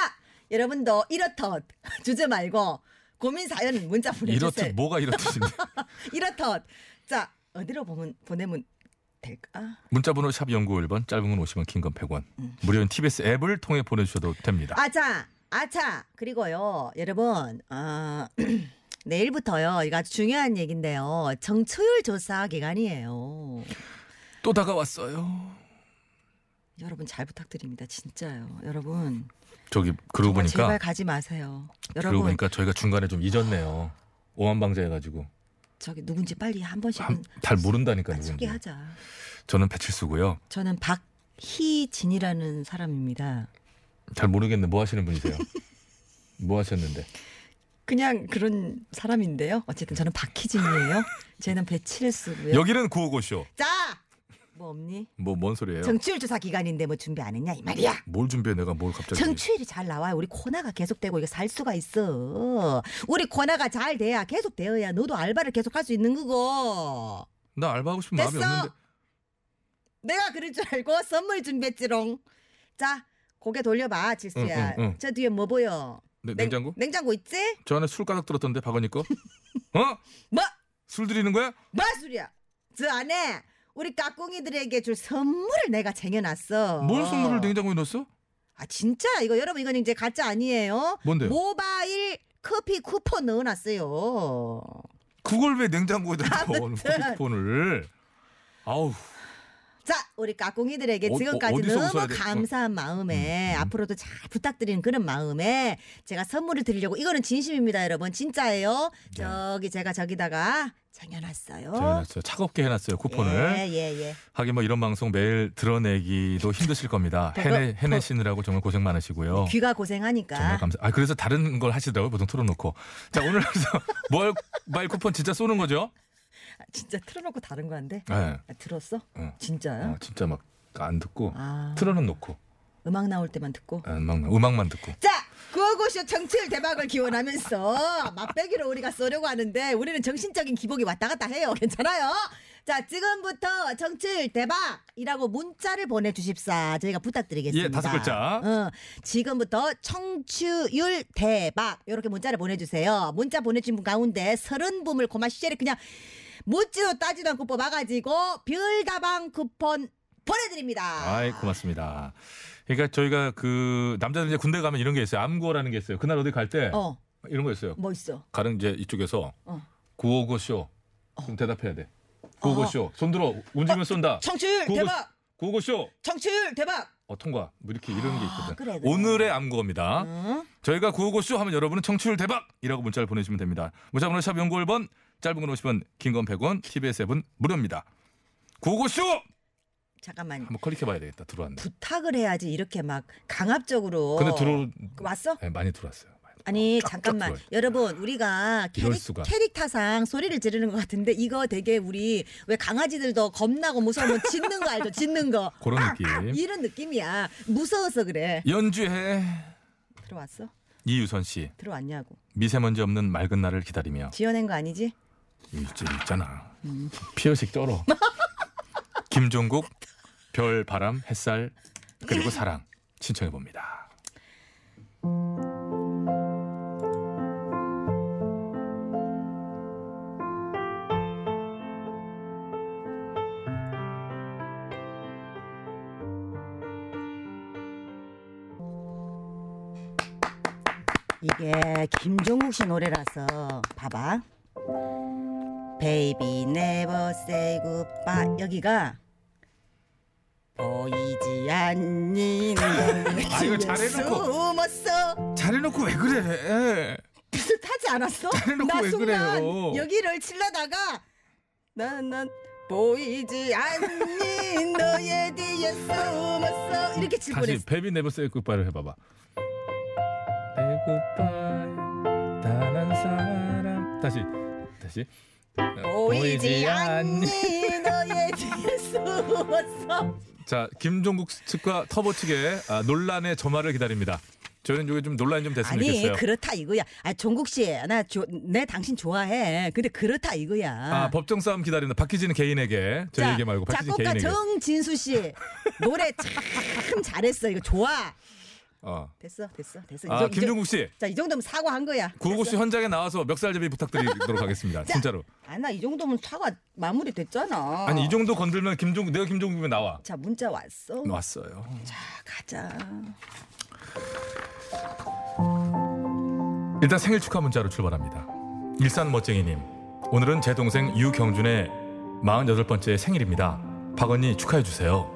여러분도 이렇듯 주제 말고 고민 사연 문자 보내주세요. 이렇듯 뭐가 이렇듯인데. 이렇듯. 자, 어디로 보면 보내면 될까? 문자번호 샵 연구 1번, 짧은 건 50원, 긴 건 100원. 무료인 TBS 앱을 통해 보내주셔도 됩니다. 아차, 아차. 그리고요, 여러분, 어, 내일부터요. 이거 아주 중요한 얘기인데요. 정초율 조사 기간이에요. 또 다가왔어요. 여러분 잘 부탁드립니다. 진짜요. 여러분 저기 그러고 보니까 제발 가지 마세요. 그러고 여러분 보니까 저희가 중간에 좀 잊었네요. 오한 방자 해 가지고 저기 누군지 빨리 한 번씩은 한- 잘 모른다니까 아, 누군지. 소개하자. 저는 배칠수고요. 저는 박희진이라는 사람입니다. 잘 모르겠네. 뭐 하시는 분이세요? 뭐 하셨는데? 그냥 그런 사람인데요. 어쨌든 저는 박희진이에요. 쟤는 배칠수고요. 여기는 구호고쇼. 자, 뭐 없니? 뭐 뭔 소리예요? 정치율 조사 기간인데 뭐 준비 안 했냐 이 말이야. 뭘 준비해 내가 뭘 갑자기? 정치율이 잘 나와요. 우리 코너가 계속되고 이거 살 수가 있어. 우리 코너가 잘 돼야 계속 되어야 너도 알바를 계속 할 수 있는 거고. 나 알바하고 싶은 마음이 됐어. 없는데. 내가 그럴 줄 알고 선물 준비했지롱. 자, 고개 돌려봐, 지수야. 응, 응, 응. 저 뒤에 뭐 보여? 네, 냉장고? 냉장고 있지? 저 안에 술 가득 들었던데 박언니 거? 어? 뭐? 술 드리는 거야? 마술이야. 저 안에 우리 까꿍이들에게 줄 선물을 내가 쟁여놨어. 뭘 선물을 냉장고에 넣었어? 아 진짜 이거 여러분 이건 이제 가짜 아니에요? 뭔데요? 모바일 커피 쿠폰 넣어놨어요. 그걸 왜 냉장고에다 넣어? 쿠폰을. 아우. 자, 우리 까꿍이들에게 어, 지금까지 어, 너무? 감사한 마음에 음, 음. 앞으로도 잘 부탁드리는 그런 마음에 제가 선물을 드리려고 이거는 진심입니다, 여러분. 진짜예요. 저기 제가 저기다가 쟁여놨어요. 해놨어요. 차갑게 해놨어요 쿠폰을. 예, 예, 예. 하긴 뭐 이런 방송 매일 드러내기도 힘드실 겁니다. 더, 해내 더, 해내시느라고 정말 고생 많으시고요. 귀가 고생하니까. 정말 감사. 아 그래서 다른 걸 하시더라고요. 보통 틀어놓고. 자 오늘 모바일 쿠폰 진짜 쏘는 거죠? 아, 진짜 틀어놓고 다른 거 한데. 네. 아, 들었어? 응. 진짜요? 아, 진짜 막 안 듣고 아, 틀어는 놓고 음악 나올 때만 듣고. 아, 음악 음악만 듣고. 자, 구호고쇼 정치율 대박을 기원하면서 맛배기로 우리가 쏘려고 하는데 우리는 정신적인 기복이 왔다 갔다 해요. 괜찮아요? 자, 지금부터 정치율 대박이라고 문자를 보내주십사. 저희가 부탁드리겠습니다. 예, 다섯 글자. 어, 지금부터 청취율 대박 이렇게 문자를 보내주세요. 문자 보내주신 분 가운데 서른 분을 고마 시절에 그냥 묻지도 따지도 않고 뽑아가지고 별다방 쿠폰 보내드립니다. 아이 고맙습니다. 그러니까 저희가 그 남자들 이제 군대 가면 이런 게 있어요. 암구어라는 게 있어요. 그날 어디 갈 때 어, 이런 거 있어요. 뭐 있어? 가령 이제 이쪽에서 어. 구호고쇼 좀 대답해야 돼. 구호고쇼 손 들어 움직이면 쏜다. 청취율 구호고- 대박! 구호고쇼 청취율 대박! 어 통과 뭐 이렇게 이런 게 있거든. 아, 그래, 그래. 오늘의 암구어입니다. 응? 저희가 구호고쇼 하면 여러분은 청취율 대박이라고 문자를 보내주시면 됩니다. 문자번호 샵 연구 1번 짧은 건 50원 긴 건 100원 TBS 앱은 무료입니다. 구호고쇼 잠깐만 한번 클릭해봐야 되겠다. 들어왔네. 부탁을 해야지 이렇게 막 강압적으로. 근데 들어 왔어? 네, 많이 들어왔어요. 많이 아니 쫙쫙 잠깐만 들어와요. 여러분 우리가 이럴 캐릭, 수가. 캐릭터상 소리를 지르는 것 같은데 이거 되게 우리 왜 강아지들도 겁나고 무서우면 짖는 거 알죠? 짖는 거 그런 느낌. 이런 느낌이야 무서워서 그래 연주해 들어왔어? 이유선 씨 들어왔냐고 미세먼지 없는 맑은 날을 기다리며 지어낸 거 아니지? 이제 있잖아 피어식 쩔어 김종국 별 바람 햇살 그리고 사랑 신청해 봅니다. 이게 김종국 씨 노래라서 봐봐. Baby never say goodbye 여기가 보이지 않니 아, 이거 잘해놓고. 숨었어 잘해놓고 왜 그래? 비슷하지 않았어? 잘해놓고 나 왜 순간 그래요? 여기를 칠려다가 난난 보이지 않니 너의 뒤에 숨었어 이렇게 칠 다시 뻔했어 베비 네버 세이 굿바이를 해봐봐. Say goodbye 단한 사람 다시 다시 보이지 않니 너의 뒤에 숨었어 자 김종국 측과 터보 측의 아, 논란의 점화를 기다립니다. 저희는 이게 좀 논란이 좀 됐으면 아니 좋겠어요. 그렇다 이거야 아 종국 씨나 내 당신 좋아해 근데 그렇다 이거야 아, 법정 싸움 기다린다. 박희진은 개인에게 저희에게 말고 박희진 작곡가 개인에게. 정진수 씨 노래 참 잘했어 이거 좋아 어. 됐어 됐어 됐어 아 김종국 씨 자 이 정도면 사과한 거야 구호고 씨 현장에 나와서 멱살잡이 부탁드리도록 하겠습니다. 자. 진짜로. 아 나 이 정도면 사과 마무리 됐잖아 아니 이 정도 건들면 김종국 내가 김종국이면 나와. 자 문자 왔어 왔어요. 자 가자 일단 생일 축하 문자로 출발합니다. 일산 멋쟁이님. 오늘은 제 동생 유경준의 48번째 생일입니다. 박언니 축하해 주세요.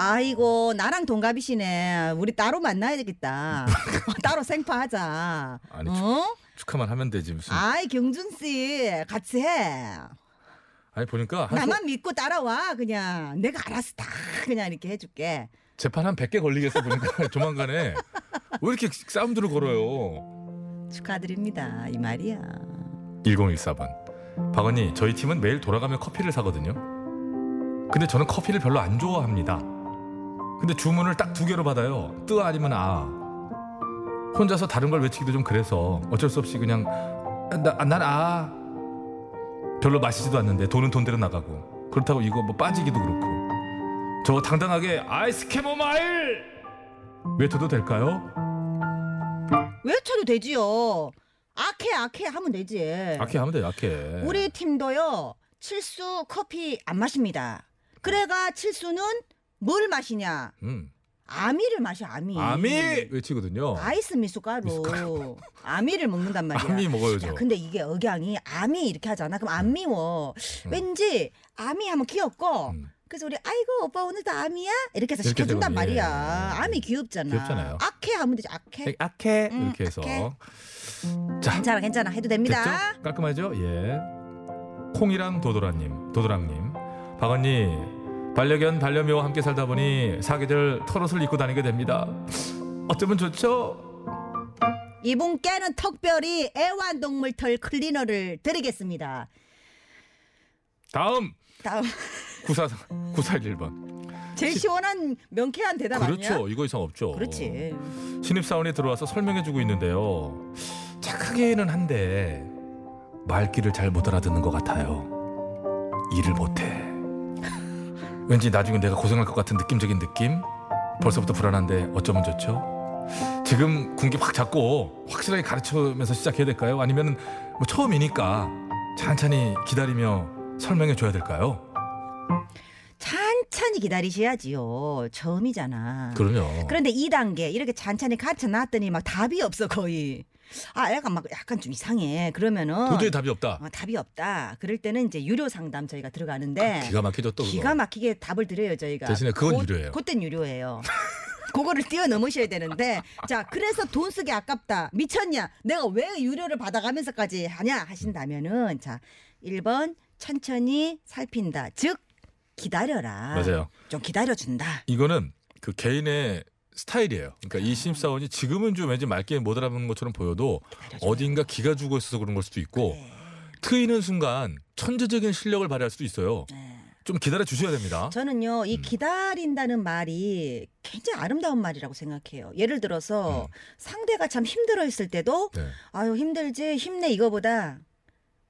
아이고 나랑 동갑이시네. 우리 따로 만나야 되겠다. 따로 생파하자. 아니, 어? 축하만 하면 되지 무슨. 아이 경준 씨 같이 해. 아니 보니까 한 나만 믿고 따라와 그냥. 내가 알아서 다 그냥 이렇게 해줄게. 재판 한 100개 걸리겠어 보니까 조만간에 왜 이렇게 싸움들을 걸어요. 축하드립니다. 이 말이야. 1014번. 박 언니, 저희 팀은 매일 돌아가며 커피를 사거든요. 근데 저는 커피를 별로 안 좋아합니다. 근데 주문을 딱 두 개로 받아요. 뜨 아니면 아. 혼자서 다른 걸 외치기도 좀 그래서 어쩔 수 없이 그냥 난 아. 별로 마시지도 않는데 돈은 돈대로 나가고 그렇다고 이거 뭐 빠지기도 그렇고 저 당당하게 아이스 캐모마일 외쳐도 될까요? 외쳐도 되지요. 아캐 아캐 하면 되지. 아캐 하면 돼 아캐. 우리 팀도요. 칠수 커피 안 마십니다. 그래가 칠수는 뭘 마시냐? 음. 아미를 마셔 아미. 아미 외치거든요. 아이스 미숫가루. 미숫가루. 아미를 먹는단 말이야. 아미 먹어야죠. 야, 근데 이게 억양이 아미 이렇게 하잖아. 그럼 안 미워. 음. 왠지 아미 하면 귀엽고. 음. 그래서 우리 아이고 오빠 오늘도 아미야 이렇게 해서 이렇게 시켜준단 되거든요. 말이야. 예. 아미 귀엽잖아. 귀엽잖아요. 아캐 하면 되지 아캐. 악해 음, 이렇게 해서 악해. 자 괜찮아 괜찮아 해도 됩니다. 됐죠? 깔끔하죠? 예. 콩이랑 도도라님, 도도랑님, 박언니 반려견 반려묘와 함께 살다 보니 사계절 털옷을 입고 다니게 됩니다. 어쩌면 좋죠? 이분께는 특별히 애완동물 털 클리너를 드리겠습니다. 다음 다음 94 941번. 제일 시원한 명쾌한 대답 아니야? 그렇죠. 이거 이상 없죠. 그렇지. 신입 사원이 들어와서 설명해주고 있는데요. 착하게는 한데 말귀를 잘 못 알아듣는 것 같아요. 일을 못해. 왠지 나중에 내가 고생할 것 같은 느낌적인 느낌? 벌써부터 불안한데 어쩌면 좋죠? 지금 군기 확 잡고 확실하게 가르치면서 시작해야 될까요? 아니면 뭐 처음이니까 찬찬히 기다리며 설명해 줘야 될까요? 찬찬히 기다리셔야지요. 처음이잖아. 그럼요. 그런데 2단계 이렇게 찬찬히 가르쳐 놨더니 막 답이 없어 거의. 아, 애가 막 약간 좀 이상해. 그러면은 도저히 답이 없다. 어, 답이 없다. 그럴 때는 이제 유료 상담 저희가 들어가는데 기가 막히죠 또 그거. 기가 막히게 답을 드려요 저희가. 대신에 그건 그- 유료예요. 그땐 유료예요. 그거를 뛰어넘으셔야 되는데 자 그래서 돈 쓰기 아깝다 미쳤냐 내가 왜 유료를 받아가면서까지 하냐 하신다면은 자 1번 천천히 살핀다 즉 기다려라 맞아요. 좀 기다려준다 이거는 그 개인의 스타일이에요. 그러니까 이 신입사원이 지금은 좀 왠지 맑게 못 알아듣는 것처럼 보여도 어딘가 기가 죽어 있어서 그런 걸 수도 있고 그래. 트이는 순간 천재적인 실력을 발휘할 수도 있어요. 네. 좀 기다려 주셔야 됩니다. 저는요 이 음. 기다린다는 말이 굉장히 아름다운 말이라고 생각해요 예를 들어서 음. 상대가 참 힘들어 있을 때도 네. 아유 힘들지 힘내 이거보다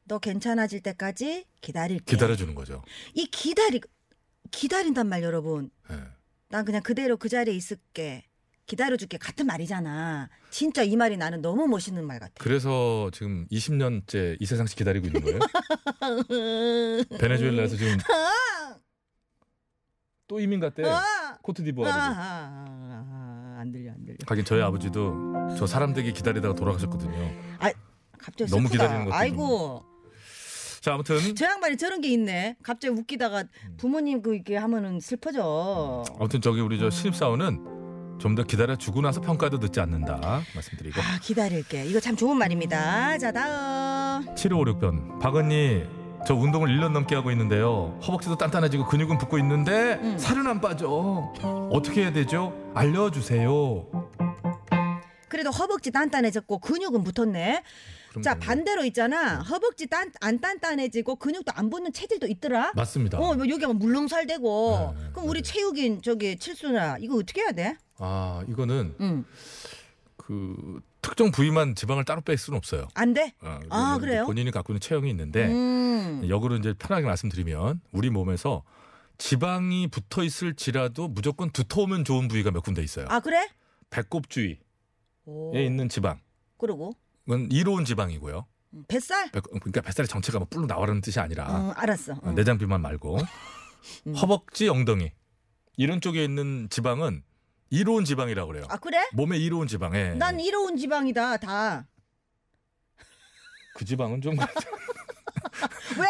너 괜찮아질 때까지 기다릴게 기다려 주는 거죠. 이 기다리 기다린단 말 여러분. 네. 난 그냥 그대로 그 자리에 있을게. 기다려줄게 같은 말이잖아. 진짜 이 말이 나는 너무 멋있는 말 같아. 그래서 지금 20년째 이 세상씩 기다리고 있는 거예요. 베네수엘라에서 지금 또 이민 갔대. 아, 코트디부아르. 아, 아, 아, 안 들려 안 들려. 하긴 저희 아버지도 저 사람 되게 기다리다가 돌아가셨거든요. 갑자기 너무 슬프다. 기다리는 것도 아이고 자 아무튼 저 양반이 저런 게 있네. 갑자기 웃기다가 부모님 그 이렇게 하면은 슬퍼져. 아무튼 저기 우리 저 신입사원은 좀 더 기다려 주고 나서 평가도 듣지 않는다 말씀드리고 아 기다릴게. 이거 참 좋은 말입니다. 자 다음. 7556번 박언니 저 운동을 1년 넘게 하고 있는데요 허벅지도 단단해지고 근육은 붙고 있는데 음. 살은 안 빠져 어떻게 해야 되죠? 알려주세요 그래도 허벅지 단단해졌고 근육은 붙었네. 자 되는 반대로 있잖아. 허벅지 단, 안 단단해지고 근육도 안 붙는 체질도 있더라. 맞습니다 어, 뭐 여기 막 물렁살되고. 네, 네, 그럼 우리 맞아요. 체육인 저기 칠순아 이거 어떻게 해야 돼? 아 이거는 응, 그 특정 부위만 지방을 따로 뺄 수는 없어요 안 돼? 어, 아, 이제 그래요? 본인이 갖고 있는 체형이 있는데 음, 역으로 이제 편하게 말씀드리면 우리 몸에서 지방이 붙어 있을지라도 무조건 두터우면 좋은 부위가 몇 군데 있어요. 아 그래? 배꼽 주위에 오. 있는 지방은 그러고 이로운 지방이고요. 음, 뱃살? 배- 그러니까 뱃살의 전체가 막 뿔로 나와라는 뜻이 아니라 응, 알았어. 어, 응. 내장 비만 말고 음. 허벅지, 엉덩이 이런 쪽에 있는 지방은 이로운 지방이라고 그래요. 아 그래? 몸에 이로운 지방에 난 이로운 지방이다 다. 그 지방은 좀 왜?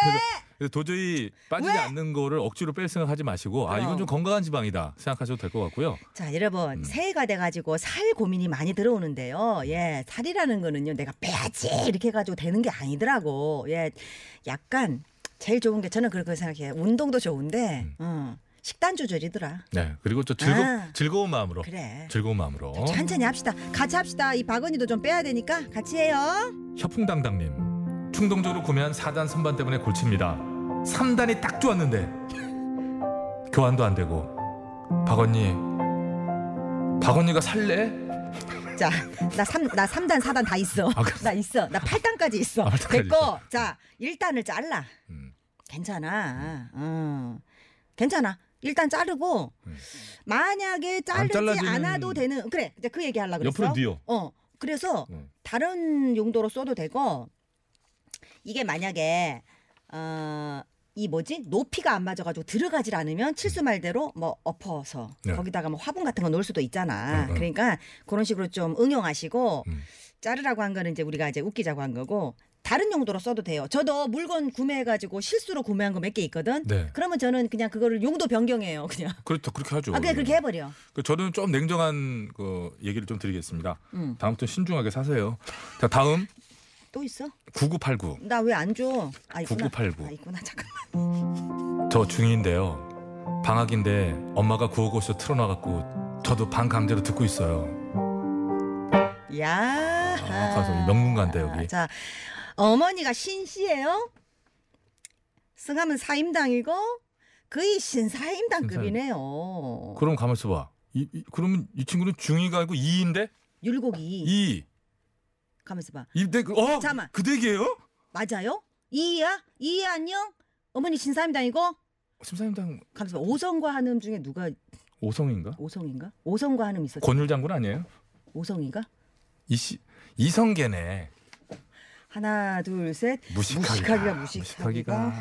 그래서 도저히 빠지지 왜? 않는 거를 억지로 뺄 생각하지 마시고 아 이건. 좀 건강한 지방이다 생각하셔도 될 것 같고요. 자, 여러분, 음. 새해가 돼가지고 살 고민이 많이 들어오는데요. 예, 살이라는 거는요, 내가 빼야지 이렇게 해가지고 되는 게 아니더라고. 예, 약간 제일 좋은 게 저는 그렇게 생각해요. 운동도 좋은데, 음. 어, 식단 조절이더라. 네 그리고 또 즐거 아. 즐거운 마음으로 그래. 즐거운 마음으로 천천히 합시다. 같이 합시다. 이 박은이도 좀 빼야 되니까 같이 해요. 협풍당당님 충동적으로 구매한 4단 선반 때문에 골칩니다. 3단이 딱 좋았는데 교환도 안 되고 박언니 박언니가 살래? 자, 나 삼, 나 3단, 4단 다 있어. 아, 그래. 나 있어. 나 8단까지 있어. 아, 8단까지 됐고, 있어. 자, 1단을 잘라. 음. 괜찮아. 어. 괜찮아. 일단 자르고 음. 만약에 자르지 잘라지는- 않아도 되는 그래 이제 그 얘기 하려고 그랬어. 옆으로 뉘어. 어 그래서 음. 다른 용도로 써도 되고 이게 만약에 어. 이 뭐지 높이가 안 맞아가지고 들어가질 않으면 칠수 말대로 뭐 엎어서 네. 거기다가 뭐 화분 같은 거 놓을 수도 있잖아. 음, 음. 그러니까 그런 식으로 좀 응용하시고 음. 자르라고 한 거는 이제 우리가 이제 웃기자고 한 거고 다른 용도로 써도 돼요. 저도 물건 구매해가지고 실수로 구매한 거 몇 개 있거든. 네. 그러면 저는 그냥 그거를 용도 변경해요. 그냥. 그렇죠 그렇게 하죠. 아 그냥 그렇게 해버려. 그 저는 좀 냉정한 그 얘기를 좀 드리겠습니다. 음. 다음부터 신중하게 사세요. 자 다음 또 있어? 9989 나 왜 안 줘? 아 있구나. 9989. 아 있구나. 잠깐만. 저 중2인데요. 방학인데 엄마가 구호고쇼 틀어놔갖고 저도 방 강제로 듣고 있어요. 야. 아, 가서 명문가인데 여기. 자 어머니가 신씨예요. 승하면 사임당이고 거의 신사임당급이네요. 그럼 가만 있어 봐. 이, 이- 그러면 이 친구는 중2가 아니고 2인데? 율곡이 2. 가만있어 봐. 이대 그, 어? 잠깐만. 그 댁이에요? 맞아요? 이야? 이야 안녕? 어머니 신사임당이고 심사임당 가만있어 봐. 오성과 한음 중에 누가 오성인가? 오성인가? 오성과 한음 있었죠. 권율 장군 아니에요? 오성인가? 이씨 이성계네. 하나 둘 셋. 무식하기가. 무식하기가 무식하기가.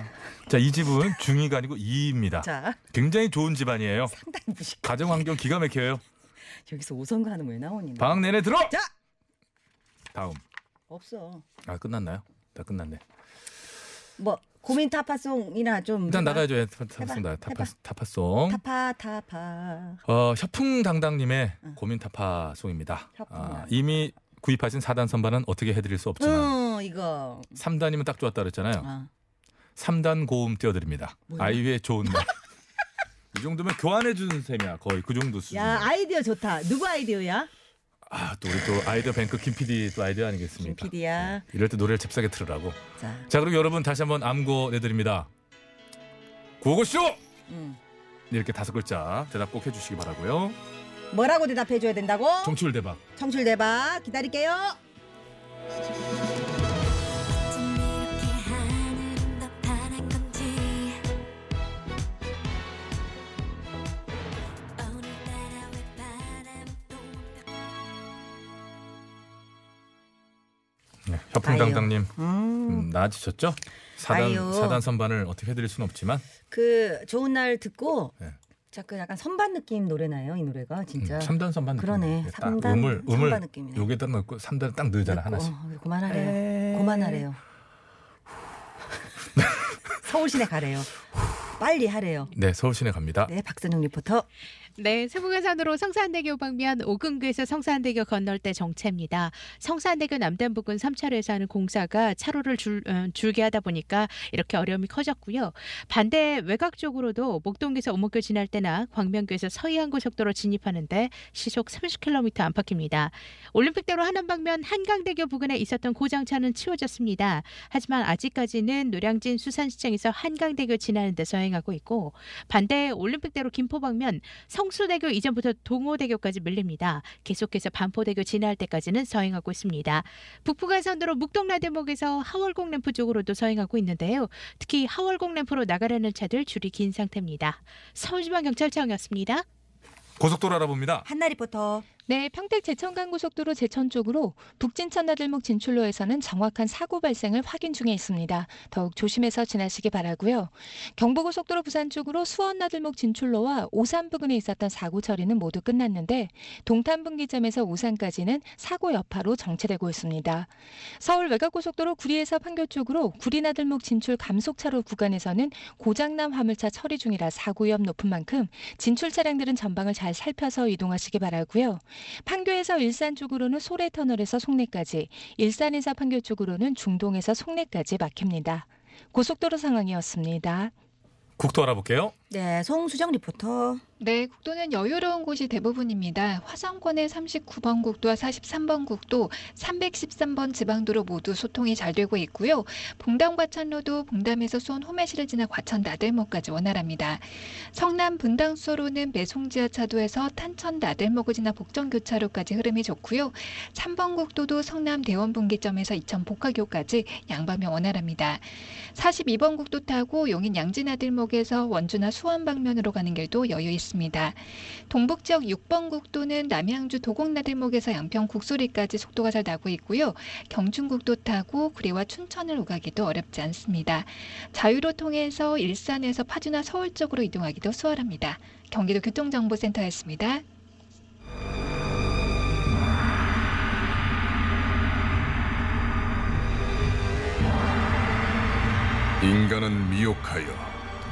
자, 이 집은 중2가 아니고 2입니다. 자 굉장히 좋은 집안이에요. 상당히 무식. 가정 환경 기가 막혀요. 여기서 오성과 한음 왜 나오니? 너? 방학 내내 들어. 자 다음. 없어. 아, 끝났나요? 다 끝났네. 뭐 고민 타파송이나 좀 일단. 나가야죠. 예, 타파송다. 타파 타파송. 타파 타파. 어, 협풍 당당님의 고민 타파송입니다. 협풍. 아, 이미 구입하신 4단 선반은 어떻게 해드릴 수 없지만 응 이거. 3단이면 딱 좋았다 그랬잖아요. 아. 3단 고음 띄워드립니다. 뭐야? 아이유의 좋은 날. 이 정도면 교환해 주는 셈이야. 거의 그 정도 수준. 야 아이디어 좋다. 누구 아이디어야? 아, 또 우리 또 아이디어 뱅크 김 PD 또 아이디어 아니겠습니까? 김 PD야. 이럴 때 노래를 잽싸게 틀으라고. 자. 자, 그리고 여러분 다시 한번 암고 내드립니다. 구호고쇼! 음. 이렇게 다섯 글자 대답 꼭 해주시기 바라고요. 뭐라고 대답해줘야 된다고? 청취율 대박. 청출 대박 기다릴게요. 협풍당당님 음. 음, 나아지셨죠? 사단 아유. 사단 선반을 어떻게 해드릴 수는 없지만 그 좋은 날 듣고 네. 자그 약간 선반 느낌 노래나요 이 노래가 진짜. 음, 3단 선반 그러네. 느낌이에요. 딱 삼단 음을 선반 음을 느낌이네. 여기에다 넣고 3단 딱 넣잖아 하나씩. 어, 그만하래요. 그만하래요. 서울시내 가래요. 빨리 하래요. 네, 서울시내 갑니다. 네, 박선영 리포터. 네, 세부간선으로 성산대교 방면 오금교에서 성산대교 건널 때 정체입니다. 성산대교 남단 부근 3차로에서 하는 공사가 차로를 줄, 어, 줄게 하다 보니까 이렇게 어려움이 커졌고요. 반대 외곽 쪽으로도 목동교에서 오목교 지날 때나 광명교에서 서해안 고속도로 진입하는데 시속 30km 안팎입니다. 올림픽대로 하남 방면 한강대교 부근에 있었던 고장차는 치워졌습니다. 하지만 아직까지는 노량진 수산시장에서 한강대교 지나는 데 서행하고 있고 반대 올림픽대로 김포 방면 성 수대교 이전부터 동호대교까지 밀립니다. 계속해서 반포대교 지날 때까지는 서행하고 있습니다. 북부간선도로 묵동라대목에서 하월곡 램프 쪽으로도 서행하고 있는데요. 특히 하월곡 램프로 나가려는 차들 줄이 긴 상태입니다. 서울지방경찰청이었습니다. 고속도로 알아봅니다. 한나 리포터. 네, 평택 제천간 고속도로 제천 쪽으로 북진천 나들목 진출로에서는 정확한 사고 발생을 확인 중에 있습니다. 더욱 조심해서 지나시기 바라고요. 경부고속도로 부산 쪽으로 수원 나들목 진출로와 오산 부근에 있었던 사고 처리는 모두 끝났는데 동탄 분기점에서 오산까지는 사고 여파로 정체되고 있습니다. 서울 외곽고속도로 구리에서 판교 쪽으로 구리 나들목 진출 감속차로 구간에서는 고장난 화물차 처리 중이라 사고 위험 높은 만큼 진출 차량들은 전방을 잘 살펴서 이동하시기 바라고요. 판교에서 일산 쪽으로는 소래터널에서 송내까지, 일산에서 판교 쪽으로는 중동에서 송내까지 막힙니다. 고속도로 상황이었습니다. 국토 알아볼게요. 네, 송수정 리포터. 네, 국도는 여유로운 곳이 대부분입니다. 화성권의 39번 국도와 43번 국도, 313번 지방도로 모두 소통이 잘 되고 있고요. 봉담 과천로도 봉담에서 수원 호매시를 지나 과천 나들목까지 원활합니다. 성남 분당수로는 매송 지하차도에서 탄천 나들목을 지나 복정 교차로까지 흐름이 좋고요. 3번 국도도 성남 대원 분기점에서 이천 복화교까지 양방면 원활합니다. 42번 국도 타고 용인 양지나들목에서 원주나 수원 방면으로 가는 길도 여유 있습니다. 동북 지역 6번 국도는 남양주 도곡나들목에서 양평 국소리까지 속도가 잘 나고 있고요. 경춘국도 타고 구리와 춘천을 오가기도 어렵지 않습니다. 자유로 통해서 일산에서 파주나 서울 쪽으로 이동하기도 수월합니다. 경기도 교통정보센터였습니다. 인간은 미혹하여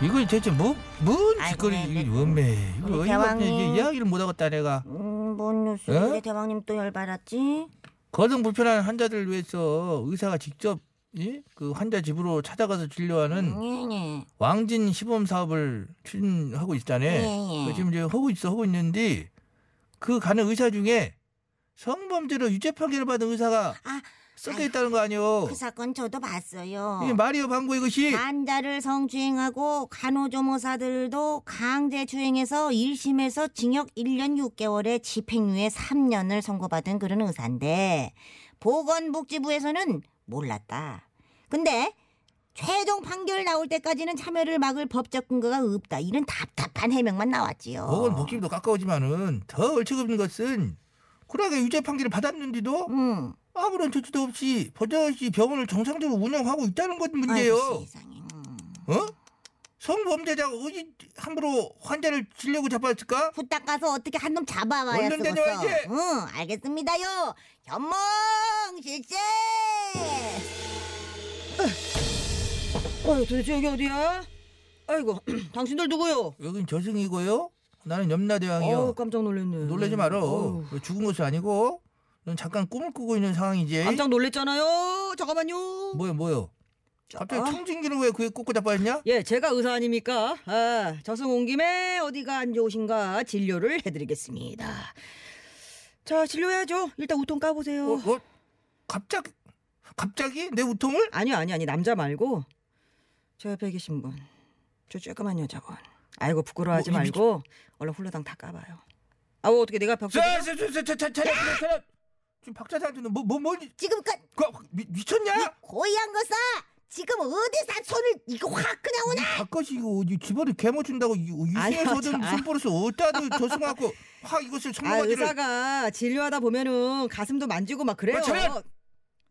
이거 대체 뭐, 뭔 아이고, 짓거리 네, 네. 이게 원매 이거 우리 어이가 없네. 대왕님. 이게 이야기를 못하겠다 내가 음, 뭔 뉴스? 어? 우리 대왕님 또 열받았지? 거동 불편한 환자들을 위해서 의사가 직접 예? 그 환자 집으로 찾아가서 진료하는 예, 예. 왕진 시범 사업을 추진하고 있다네. 예, 예. 그 지금 이제 하고 있어 하고 있는데 그 가는 의사 중에 성범죄로 유죄 판결을 받은 의사가 아, 섞여 있다는 거 아니오? 그 사건 저도 봤어요. 이게 말이요 방구 이것이 환자를 성추행하고 간호조무사들도 강제추행해서 1심에서 징역 1년 6개월에 집행유예 3년을 선고받은 그런 의사인데 보건복지부에서는 몰랐다. 근데 최종 판결 나올 때까지는 참여를 막을 법적 근거가 없다. 이런 답답한 해명만 나왔지요. 보건 복지도 가까우지만은 더 얼척 없는 것은 쿨하게 유죄 판결을 받았는데도 음. 아무런 조치도 없이 버젓이 병원을 정상적으로 운영하고 있다는 것 문제예요. 세상에. 어? 성범죄자가 어디 함부로 환자를 치려고 잡았을까? 후딱 가서 어떻게 한놈 얼른 쓰겠어. 다녀와야지. 응, 알겠습니다요. 현몽 실세. 어, 도대체 여기 어디야? 아이고, 당신들 누구요? 여긴 저승이고요. 나는 염라대왕이요. 어, 깜짝 놀랐네. 놀라지 말어. 죽은 것이 아니고 넌 잠깐 꿈을 꾸고 있는 상황이지. 깜짝 놀랬잖아요. 잠깐만요. 뭐요 뭐요? 갑자기 아. 청진기를 왜 그에 꽂고 자빠졌냐? 예, 제가 의사 아닙니까? 아, 저승 온 김에 어디가 안 좋으신가 진료를 해드리겠습니다. 자, 진료해야죠. 일단 우통 까보세요. 어, 어? 갑자기 갑자기 내 우통을? 아니요, 아니, 아니, 남자 말고 저 옆에 계신 분, 저 쬐끄만 여자분. 아이고 부끄러워하지 뭐, 이 말고 얼른 홀라당 다 까봐요. 아, 뭐 어떻게 내가 벽서? 저저저저저 차렷 차렷. 지금 박 차장한테는 뭐 뭐 뭐, 지금껏 그, 미, 미쳤냐? 고이한 거사. 지금 어디서 손을 이거 확 그냥 오냐? 바꿔시 이거 이 집어를 개못 준다고 유승에서 아니요, 얻은 저- 손버릇을 어디다 저승하고 확 이것을 아, 손모가지를 의사가 진료하다 보면은 가슴도 만지고 막 그래요. 어, 차렷!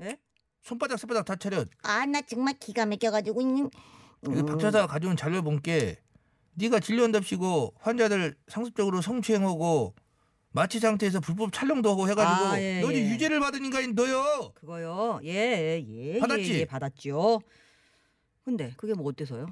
예? 손바닥 손바닥 다 차렷. 아, 나 정말 기가 막혀가지고. 음. 이박 차사가 가져온 자료 본게 네가 진료한답시고 환자들 상습적으로 성추행하고 마취 상태에서 불법 촬영도 하고 해가지고 아, 예, 너희 예. 유죄를 받은 인간인 너요. 그거요. 예, 예. 받았지? 예, 예, 받았죠. 근데 그게 뭐 어때서요?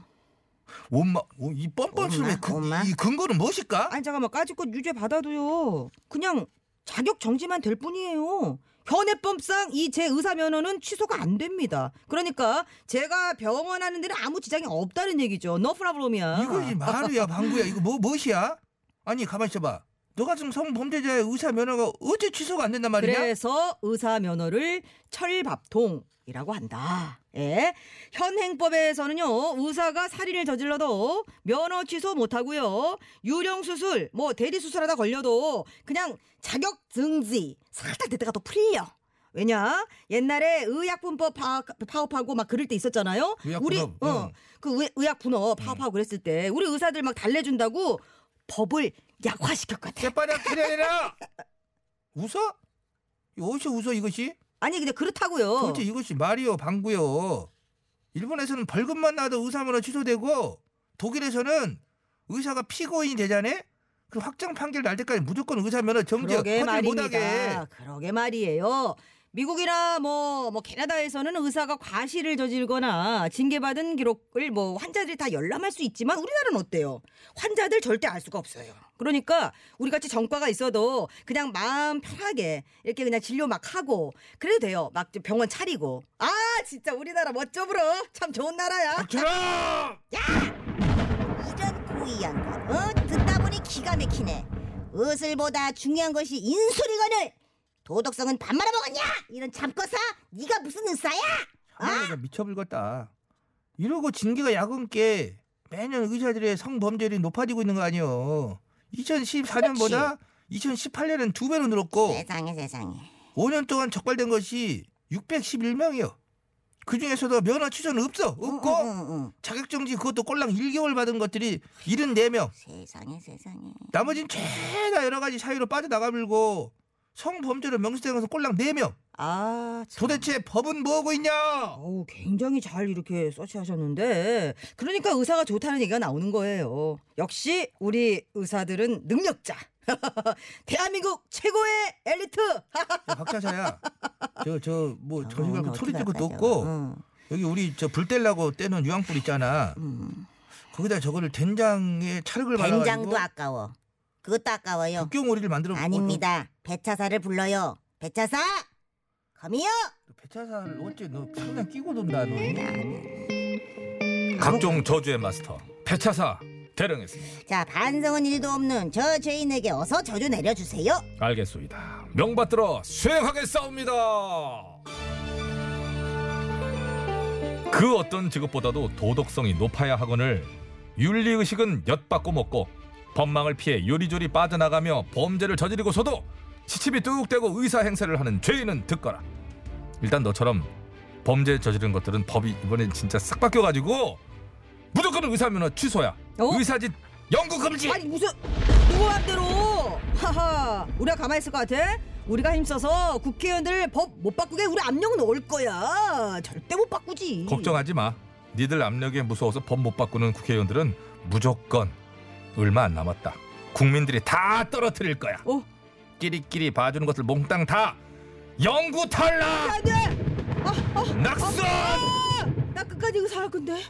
엄마 어, 이 뻔뻔스러운 엄마, 그, 엄마. 이 근거는 무엇일까? 아니 잠깐만 까짓것 유죄 받아도요. 그냥 자격 정지만 될 뿐이에요. 현행법상 이 제 의사 면허는 취소가 안 됩니다. 그러니까 제가 병원 하는 데는 아무 지장이 없다는 얘기죠. no problem이야. 이거지 마루야 방구야 이거 뭐 무엇이야? 아니 가만 있어봐. 너 같은 성범죄자의 의사 면허가 어째 취소가 안 된단 말이냐? 그래서 의사 면허를 철밥통이라고 한다. 예. 현 행법에서는요, 의사가 살인을 저질러도 면허 취소 못 하고요. 유령 수술, 뭐 대리 수술하다 걸려도 그냥 자격 증지 살짝 됐다가 또 풀려. 왜냐? 옛날에 의약분법 파, 파업하고 막 그럴 때 있었잖아요. 의약분업, 우리 응. 어, 그 의, 의약 분업 파업하고 그랬을 때 우리 의사들 막 달래준다고 법을 약화시켰거든. 재빠르게 기다려라. 웃어? 어디서 웃어 이것이? 아니 근데 그렇다고요. 도대체 이것이 말이요 방구요. 일본에서는 벌금만 나도 의사면허 취소되고 독일에서는 의사가 피고인이 되자네. 그 확정 판결 날 때까지 무조건 의사면허 정지 말입니다. 못하게. 그러게 말이에요. 미국이나 뭐, 뭐 캐나다에서는 의사가 과실을 저질거나 징계받은 기록을 뭐 환자들이 다 열람할 수 있지만 우리나라는 어때요? 환자들 절대 알 수가 없어요. 그러니까 우리 같이 정과가 있어도 그냥 마음 편하게 이렇게 그냥 진료 막 하고 그래도 돼요. 막 병원 차리고. 아 진짜 우리나라 멋져 불어. 참 좋은 나라야. 닥쳐라! 이런 고의한 것, 어? 듣다 보니 기가 막히네. 의술보다 중요한 것이 인술이거늘. 도덕성은 밥 말아 먹었냐? 이런 잠꼬사? 네가 무슨 의사야? 아, 미쳐불겠다. 이러고 징계가 야근께 매년 의사들의 성범죄율이 높아지고 있는 거 아니요. 2014년보다 2018년엔 두 배로 늘었고 세상에 세상에. 5년 동안 적발된 것이 611명이요. 그 중에서도 면허 취소는 없어. 없고 자격정지 그것도 꼴랑 1개월 받은 것들이 74명. 세상에 세상에. 나머진 죄다 여러 가지 사유로 빠져나가밀고 성범죄로 명시된 것은 꼴랑 4명. 아, 도대체 법은 뭐하고 있냐? 어우, 굉장히 잘 이렇게 서치하셨는데 그러니까 의사가 좋다는 얘기가 나오는 거예요. 역시 우리 의사들은 능력자. 대한민국 최고의 엘리트. 야, 박차사야. 저 저 뭐 저기 오늘 갖고 소리 질 것도 없고 응. 여기 우리 저 불 떼려고 떼는 유황불 있잖아. 음. 거기다 저거를 된장에 찰흙을 발라가지고 된장도 아까워. 그것도 아까워요. 북경오리를 만들어 아닙니다. 배차사를 불러요. 배차사! 거미요! 배차사를 어째 너 그냥 끼고 돈다 너. 각종 저주의 마스터 배차사 대령했습니다. 자, 반성은 일도 없는 저 죄인에게 어서 저주 내려주세요. 알겠소이다. 명받들어 수행하겠사옵니다. 그 어떤 직업보다도 도덕성이 높아야 하거늘 윤리의식은 엿받고 먹고 법망을 피해 요리조리 빠져나가며 범죄를 저지르고서도 시침이 뚝대고 의사 행세를 하는 죄인은 듣거라. 일단 너처럼 범죄 저지른 것들은 법이 이번엔 진짜 싹 바뀌어가지고 무조건 의사 면허 취소야. 의사짓 영구 금지. 아니 무슨 누구 맘대로? 하하. 우리가 가만히 있을 것 같아? 우리가 힘써서 국회의원들 법 못 바꾸게 우리 압력 넣을 거야. 절대 못 바꾸지. 걱정하지 마. 니들 압력에 무서워서 법 못 바꾸는 국회의원들은 무조건 얼마 안 남았다. 국민들이 다 떨어뜨릴 거야. 어? 끼리끼리 봐주는 것들 몽땅 다 영구 탈락. 안돼. 아, 아, 낙선! 아, 나 끝까지 의사 할 건데.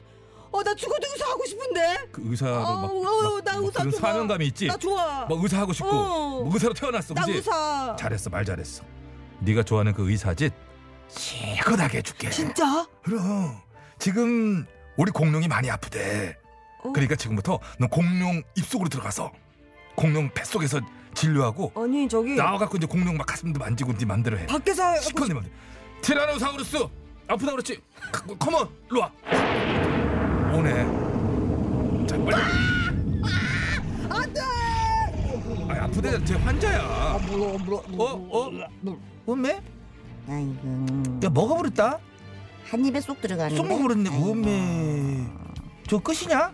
어, 나 죽어도 의사 하고 싶은데. 그 의사로 막, 아우, 막, 아우, 막나 의사 그런 좋아. 사명감이 있지. 나 좋아. 뭐 의사 하고 싶고 어. 뭐 의사로 태어났어. 나 그지? 의사. 잘했어, 말 잘했어. 네가 좋아하는 그 의사짓 실컷하게 해줄게. 진짜? 그럼 지금 우리 공룡이 많이 아프대. 어. 그러니까 지금부터 너 공룡 입속으로 들어가서 공룡 뱃속에서 진료하고 아니 저기 나와갖고 이제 공룡 막 가슴도 만지고 네 맘대로 해. 밖에서 하고 시커네 맘대로. 티라노사우루스 아프다 그렇지. 가- 컴온 일로 와. 오네. 자 빨리. 안돼. 아 아프대 제 환자야. 아, 몰라 몰라. 어 어. 원매? 아이고. 야 먹어버렸다. 한 입에 쏙 들어가는데. 쏙 먹어버렸네. 원매. 저 끝이냐?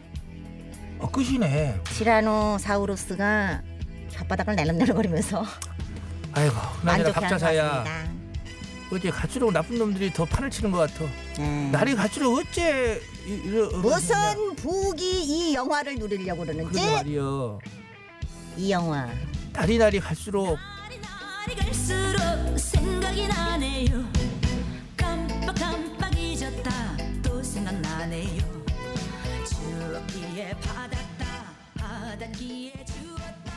어 끝이네. 티라노 사우루스가 혓바닥을 내름내름거리면서 아이고 나저나 만족해하는 것 박차사야. 같습니다. 어째 갈수록 나쁜 놈들이 더 판을 치는 것 같아. 네. 날이 갈수록 어째 이- 이러 무슨 북이 이 영화를 누리려고 그러는지 그러게 말이여. 이 영화 날이 날이 갈수록 날이 갈수록 생각이 나네요 깜빡 깜빡 잊었다 또 생각나네요 주었기에 받았다 차단기에 주었다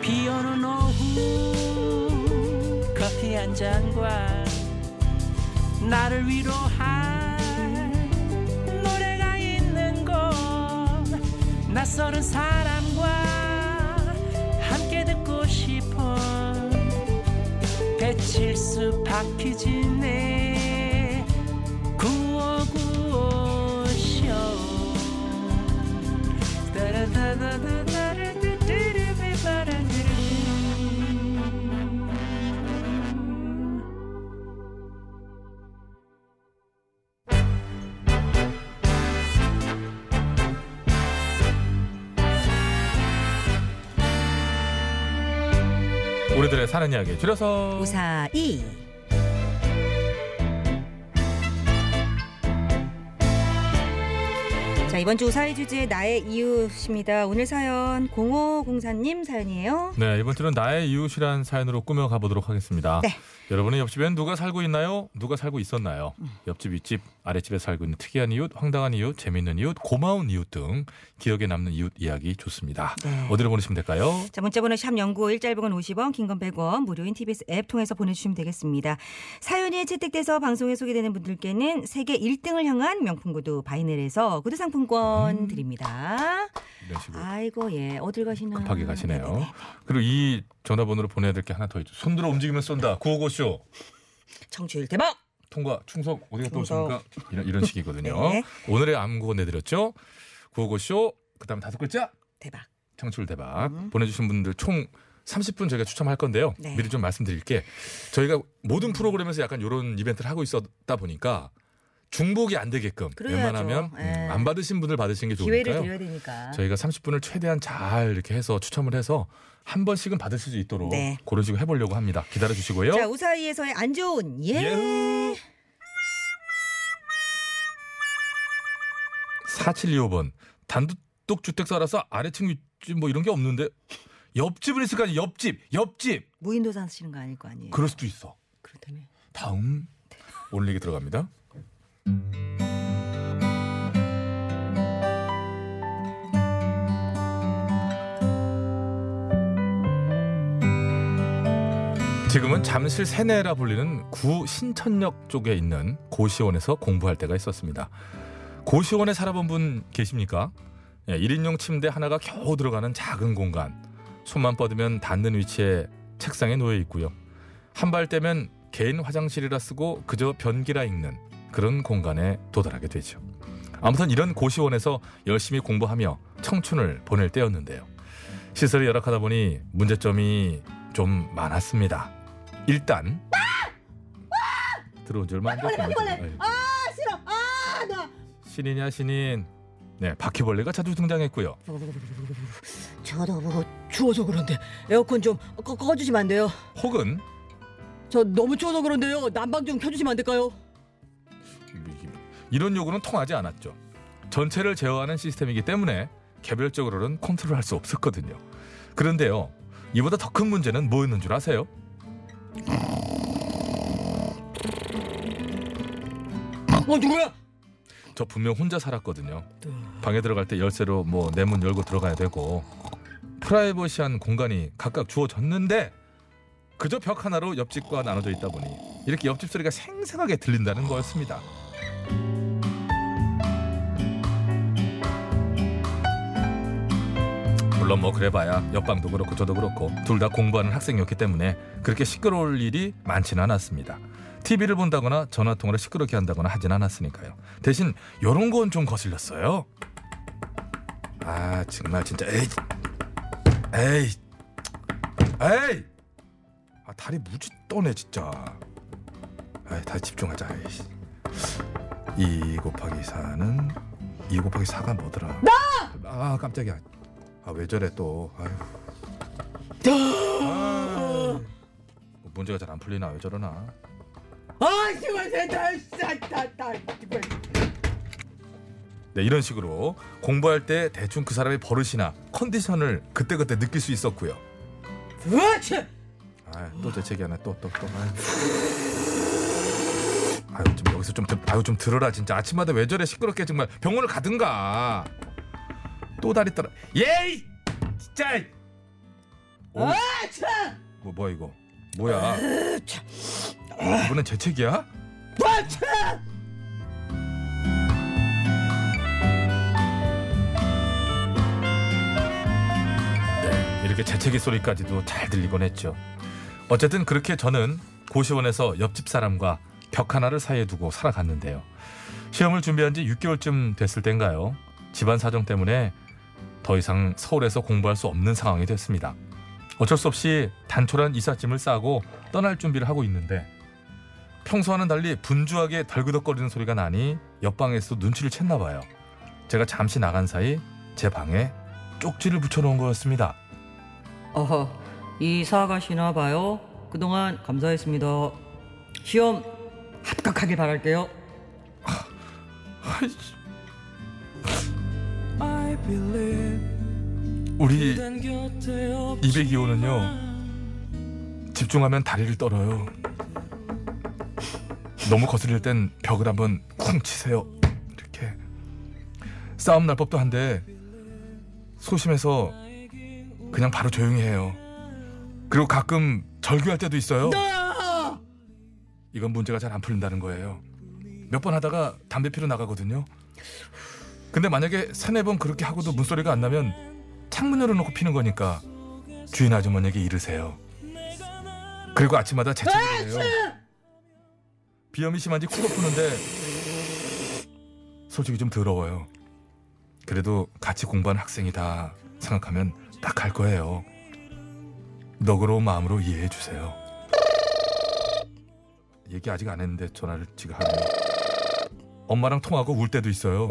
비오는 오후 커피 한 잔과 나를 위로할 노래가 있는 곳. 낯설은 사람과 함께 듣고 싶어. 배칠수 박히지네 우리들의 사는 이야기 줄여서 우사이. 이번 주 우사이 주제 나의 이웃입니다. 오늘 사연 0504님 사연이에요. 네 이번 주는 나의 이웃이란 사연으로 꾸며가 보도록 하겠습니다. 네. 여러분의 옆집엔 누가 살고 있나요? 누가 살고 있었나요? 옆집, 윗집, 아랫집에 살고 있는 특이한 이웃, 황당한 이웃, 재밌는 이웃, 고마운 이웃 등 기억에 남는 이웃 이야기 좋습니다. 네. 어디로 보내시면 될까요? 자 문자번호 샵 0951 짧은 건 50원 긴 건 100원 무료인 TBS 앱 통해서 보내주시면 되겠습니다. 사연이 채택돼서 방송에 소개되는 분들께는 세계 1등을 향한 명품 구두 바이넬에서 구두 상품권 드립니다. 이런 식으로 아이고 예 어딜 가시나 급하게 가시네요. 그리고 이 전화번호로 보내야 될 게 하나 더 있죠. 손들어 움직이면 쏜다. 구호고쇼. 청취율 대박. 통과 충성 어디 갔다 충성. 오십니까? 이런, 이런 식이거든요. 네. 오늘의 암구호 내드렸죠. 구호고쇼 그다음 다섯 글자 대박. 청취율 대박 보내주신 분들 총 30분 저희가 추첨할 건데요. 네. 미리 좀 말씀드릴게. 저희가 모든 프로그램에서 약간 이런 이벤트를 하고 있었다 보니까 중복이 안 되게끔 그래야죠. 웬만하면 음, 예. 안 받으신 분들 받으시는 게 기회를 좋으니까요. 드려야 되니까. 저희가 30분을 최대한 잘 이렇게 해서 추첨을 해서 한 번씩은 받으실 수 있도록 네. 그런 식으로 해보려고 합니다. 기다려 주시고요. 자 우사이에서의 안 좋은 예. 4725번 단독 주택 살아서 아래층 윗집 뭐 이런 게 없는데 옆집은 있을 거 아니에요. 옆집, 옆집. 무인도 사시는 거 아닐 거 아니에요. 그럴 수도 있어. 그렇다면 다음 오늘 얘기 들어갑니다. 지금은 잠실 세내라 불리는 구 신천역 쪽에 있는 고시원에서 공부할 때가 있었습니다. 고시원에 살아본 분 계십니까? 예, 1인용 침대 하나가 겨우 들어가는 작은 공간. 손만 뻗으면 닿는 위치에 책상에 놓여 있고요. 한 발 떼면 개인 화장실이라 쓰고 그저 변기라 읽는 그런 공간에 도달하게 되죠. 아무튼 이런 고시원에서 열심히 공부하며 청춘을 보낼 때였는데요. 시설이 열악하다 보니 문제점이 좀 많았습니다. 일단 들어온 지 얼마 안 됐군요. 아유, 아 싫어 아 나 신이냐 신인. 네, 바퀴벌레가 자주 등장했고요. 저도 뭐 추워서 그런데 에어컨 좀 꺼, 꺼주시면 안 돼요 혹은 저 너무 추워서 그런데요 난방 좀 켜주시면 안 될까요 이런 요구는 통하지 않았죠. 전체를 제어하는 시스템이기 때문에 개별적으로는 컨트롤할 수 없었거든요. 그런데요, 이보다 더 큰 문제는 뭐였는 줄 아세요? 어 누구야 저 분명 혼자 살았거든요. 방에 들어갈 때 열쇠로 뭐 내 문 열고 들어가야 되고 프라이버시한 공간이 각각 주어졌는데 그저 벽 하나로 옆집과 나눠져 있다 보니 이렇게 옆집 소리가 생생하게 들린다는 거였습니다. 물론 뭐 그래봐야 옆방도 그렇고 저도 그렇고 둘 다 공부하는 학생이었기 때문에 그렇게 시끄러울 일이 많지는 않았습니다. TV를 본다거나 전화 통화를 시끄럽게 한다거나 하진 않았으니까요. 대신 요런 건 좀 거슬렸어요. 아 정말 진짜 에이 에이 에이 아 다리 무지 떠네 진짜. 아 다시 집중하자. 에이씨. 2 곱하기 4는 2 곱하기 4가 뭐더라? 나! 아 깜짝이야. 아 왜 저래 또. 아유. 아, 뭐 문제가 잘 안 풀리나 왜 저러나. 아 정말 됐다 다 네, 이런 식으로 공부할 때 대충 그 사람의 버릇이나 컨디션을 그때그때 느낄 수 있었고요. 으치 아, 또 재채기 하나 또 또 또. 아유. 아유, 좀 여기서 좀 들, 아유 좀 들어라 진짜 아침마다 왜 저래 시끄럽게 정말 병원을 가든가. 또 다리 떨어. 예이! 진짜. 오, 아, 참! 뭐 뭐야 이거? 뭐야? 이번엔 재채기야? 아, 참! 네, 이렇게 재채기 소리까지도 잘 들리곤 했죠. 어쨌든 그렇게 저는 고시원에서 옆집 사람과 벽 하나를 사이에 두고 살아갔는데요. 시험을 준비한 지 6개월쯤 됐을 땐가요. 집안 사정 때문에 더 이상 서울에서 공부할 수 없는 상황이 됐습니다. 어쩔 수 없이 단촐한 이삿짐을 싸고 떠날 준비를 하고 있는데 평소와는 달리 분주하게 덜그덕거리는 소리가 나니 옆방에서 눈치를 챘나 봐요. 제가 잠시 나간 사이 제 방에 쪽지를 붙여놓은 거였습니다. 어허, 이사 가시나 봐요. 그동안 감사했습니다. 시험 합격하길 바랄게요. 우리 202호는요 집중하면 다리를 떨어요. 너무 거슬릴 땐 벽을 한번 쿵 치세요. 이렇게 싸움 날 법도 한데 소심해서 그냥 바로 조용히 해요. 그리고 가끔 절규할 때도 있어요. 이건 문제가 잘 안 풀린다는 거예요. 몇 번 하다가 담배 피러 나가거든요. 근데 만약에 세네 번 그렇게 하고도 문소리가 안 나면 창문 열어놓고 피는 거니까 주인 아주머니에게 이르세요. 그리고 아침마다 재채기를 해요. 비염이 심한지 코도 푸는데 솔직히 좀 더러워요. 그래도 같이 공부하는 학생이다 생각하면 딱갈 거예요. 너그러운 마음으로 이해해 주세요. 얘기 아직 안 했는데 전화를 지금 하네요. 엄마랑 통하고 울 때도 있어요.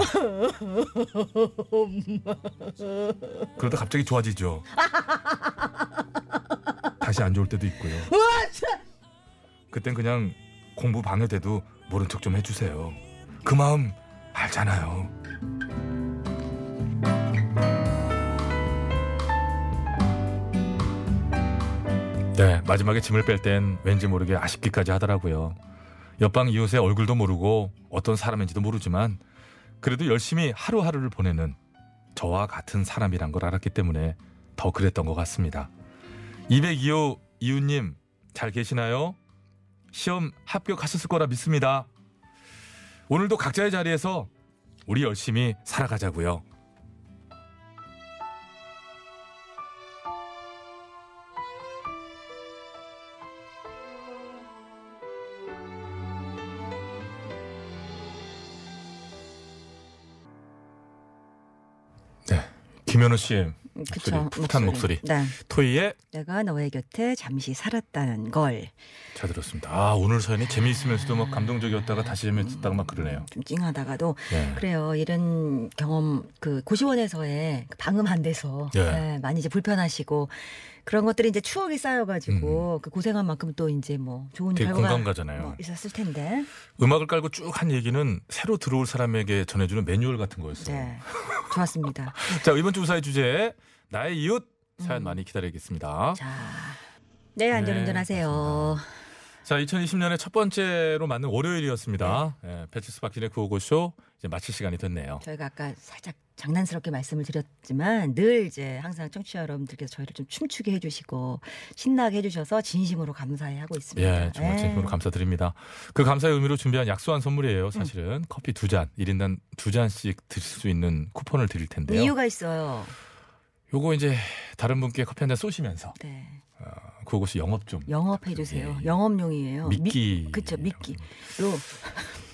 그러다 갑자기 좋아지죠. 다시 안 좋을 때도 있고요. 그땐 그냥 공부 방해돼도 모른 척 좀 해주세요. 그 마음 알잖아요. 네, 마지막에 짐을 뺄 땐 왠지 모르게 아쉽기까지 하더라고요. 옆방 이웃의 얼굴도 모르고 어떤 사람인지도 모르지만 그래도 열심히 하루하루를 보내는 저와 같은 사람이란 걸 알았기 때문에 더 그랬던 것 같습니다. 202호 이웃님 잘 계시나요? 시험 합격하셨을 거라 믿습니다. 오늘도 각자의 자리에서 우리 열심히 살아가자고요. 김현우 씨의 목소리, 그쵸, 풋한 목소리. 네. 토이의 내가 너의 곁에 잠시 살았다는 걸. 잘 들었습니다. 아 오늘 사연이 재미있으면서도 막 감동적이었다가 다시 재미있다가 막 그러네요. 좀 찡하다가도 네. 그래요. 이런 경험 그 고시원에서의 그 방음 안 돼서 네. 네, 많이 이제 불편하시고 그런 것들이 이제 추억이 쌓여가지고 그 고생한 만큼 또 이제 뭐 좋은 음. 되게 결과가 공감 가잖아요. 뭐 있었을 텐데. 음악을 깔고 쭉 한 얘기는 새로 들어올 사람에게 전해주는 매뉴얼 같은 거였어요. 네, 좋았습니다. 자 이번 주 우사의 주제 나의 이웃 사연 많이 기다리겠습니다. 음. 자, 네 안전운전하세요. 자 2020년의 첫 번째로 맞는 월요일이었습니다. 예, 배치수 박진의 구호고쇼 이제 마칠 시간이 됐네요. 저희가 아까 살짝 장난스럽게 말씀을 드렸지만 늘 이제 항상 청취자 여러분들께서 저희를 좀 춤추게 해주시고 신나게 해주셔서 진심으로 감사해 하고 있습니다. 예, 정말 예. 진심으로 감사드립니다. 그 감사의 의미로 준비한 약소한 선물이에요. 사실은 커피 두 잔, 1인당 두 잔씩 드실 수 있는 쿠폰을 드릴 텐데요. 이유가 있어요. 요거 이제 다른 분께 커피 한 잔 쏘시면서 네. 그것이 영업 좀 영업해 주세요. 영업용이에요. 예. 미끼. 미, 그쵸 미끼. 요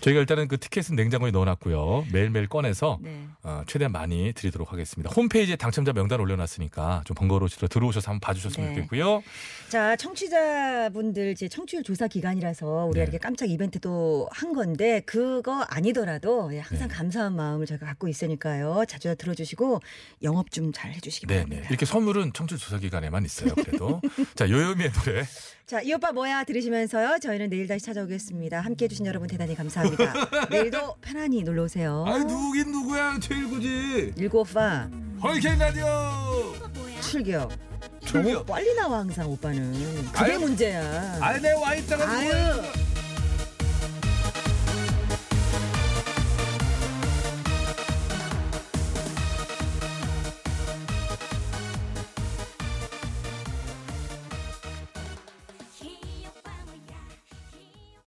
저희가 일단은 그 티켓은 냉장고에 넣어놨고요. 매일매일 꺼내서 네. 어, 최대한 많이 드리도록 하겠습니다. 홈페이지에 당첨자 명단 올려놨으니까 좀 번거로우시더라도 들어오셔서 한번 봐주셨으면 네. 좋겠고요. 자, 청취자분들 이제 청취율 조사 기간이라서 우리가 네. 이렇게 깜짝 이벤트도 한 건데 그거 아니더라도 예, 항상 네. 감사한 마음을 저희가 갖고 있으니까요. 자주 들어주시고 영업 좀 잘 해주시기 네, 바랍니다. 네. 이렇게 선물은 청취 조사 기간에만 있어요. 그래도 자 요요미의 노래 자, 이 오빠 뭐야 들으시면서요. 저희는 내일 다시 찾아오겠습니다. 함께 해주신 여러분 대단히 감사합니다. 내일도 편안히 놀러 오세요. 아이 누구긴 누구야 최일구지. 일구 오빠 허리케인 라디오. 출격. 출격. 너무 빨리 나와 항상 오빠는. 그게 아유. 문제야. 내와 있다가 아유.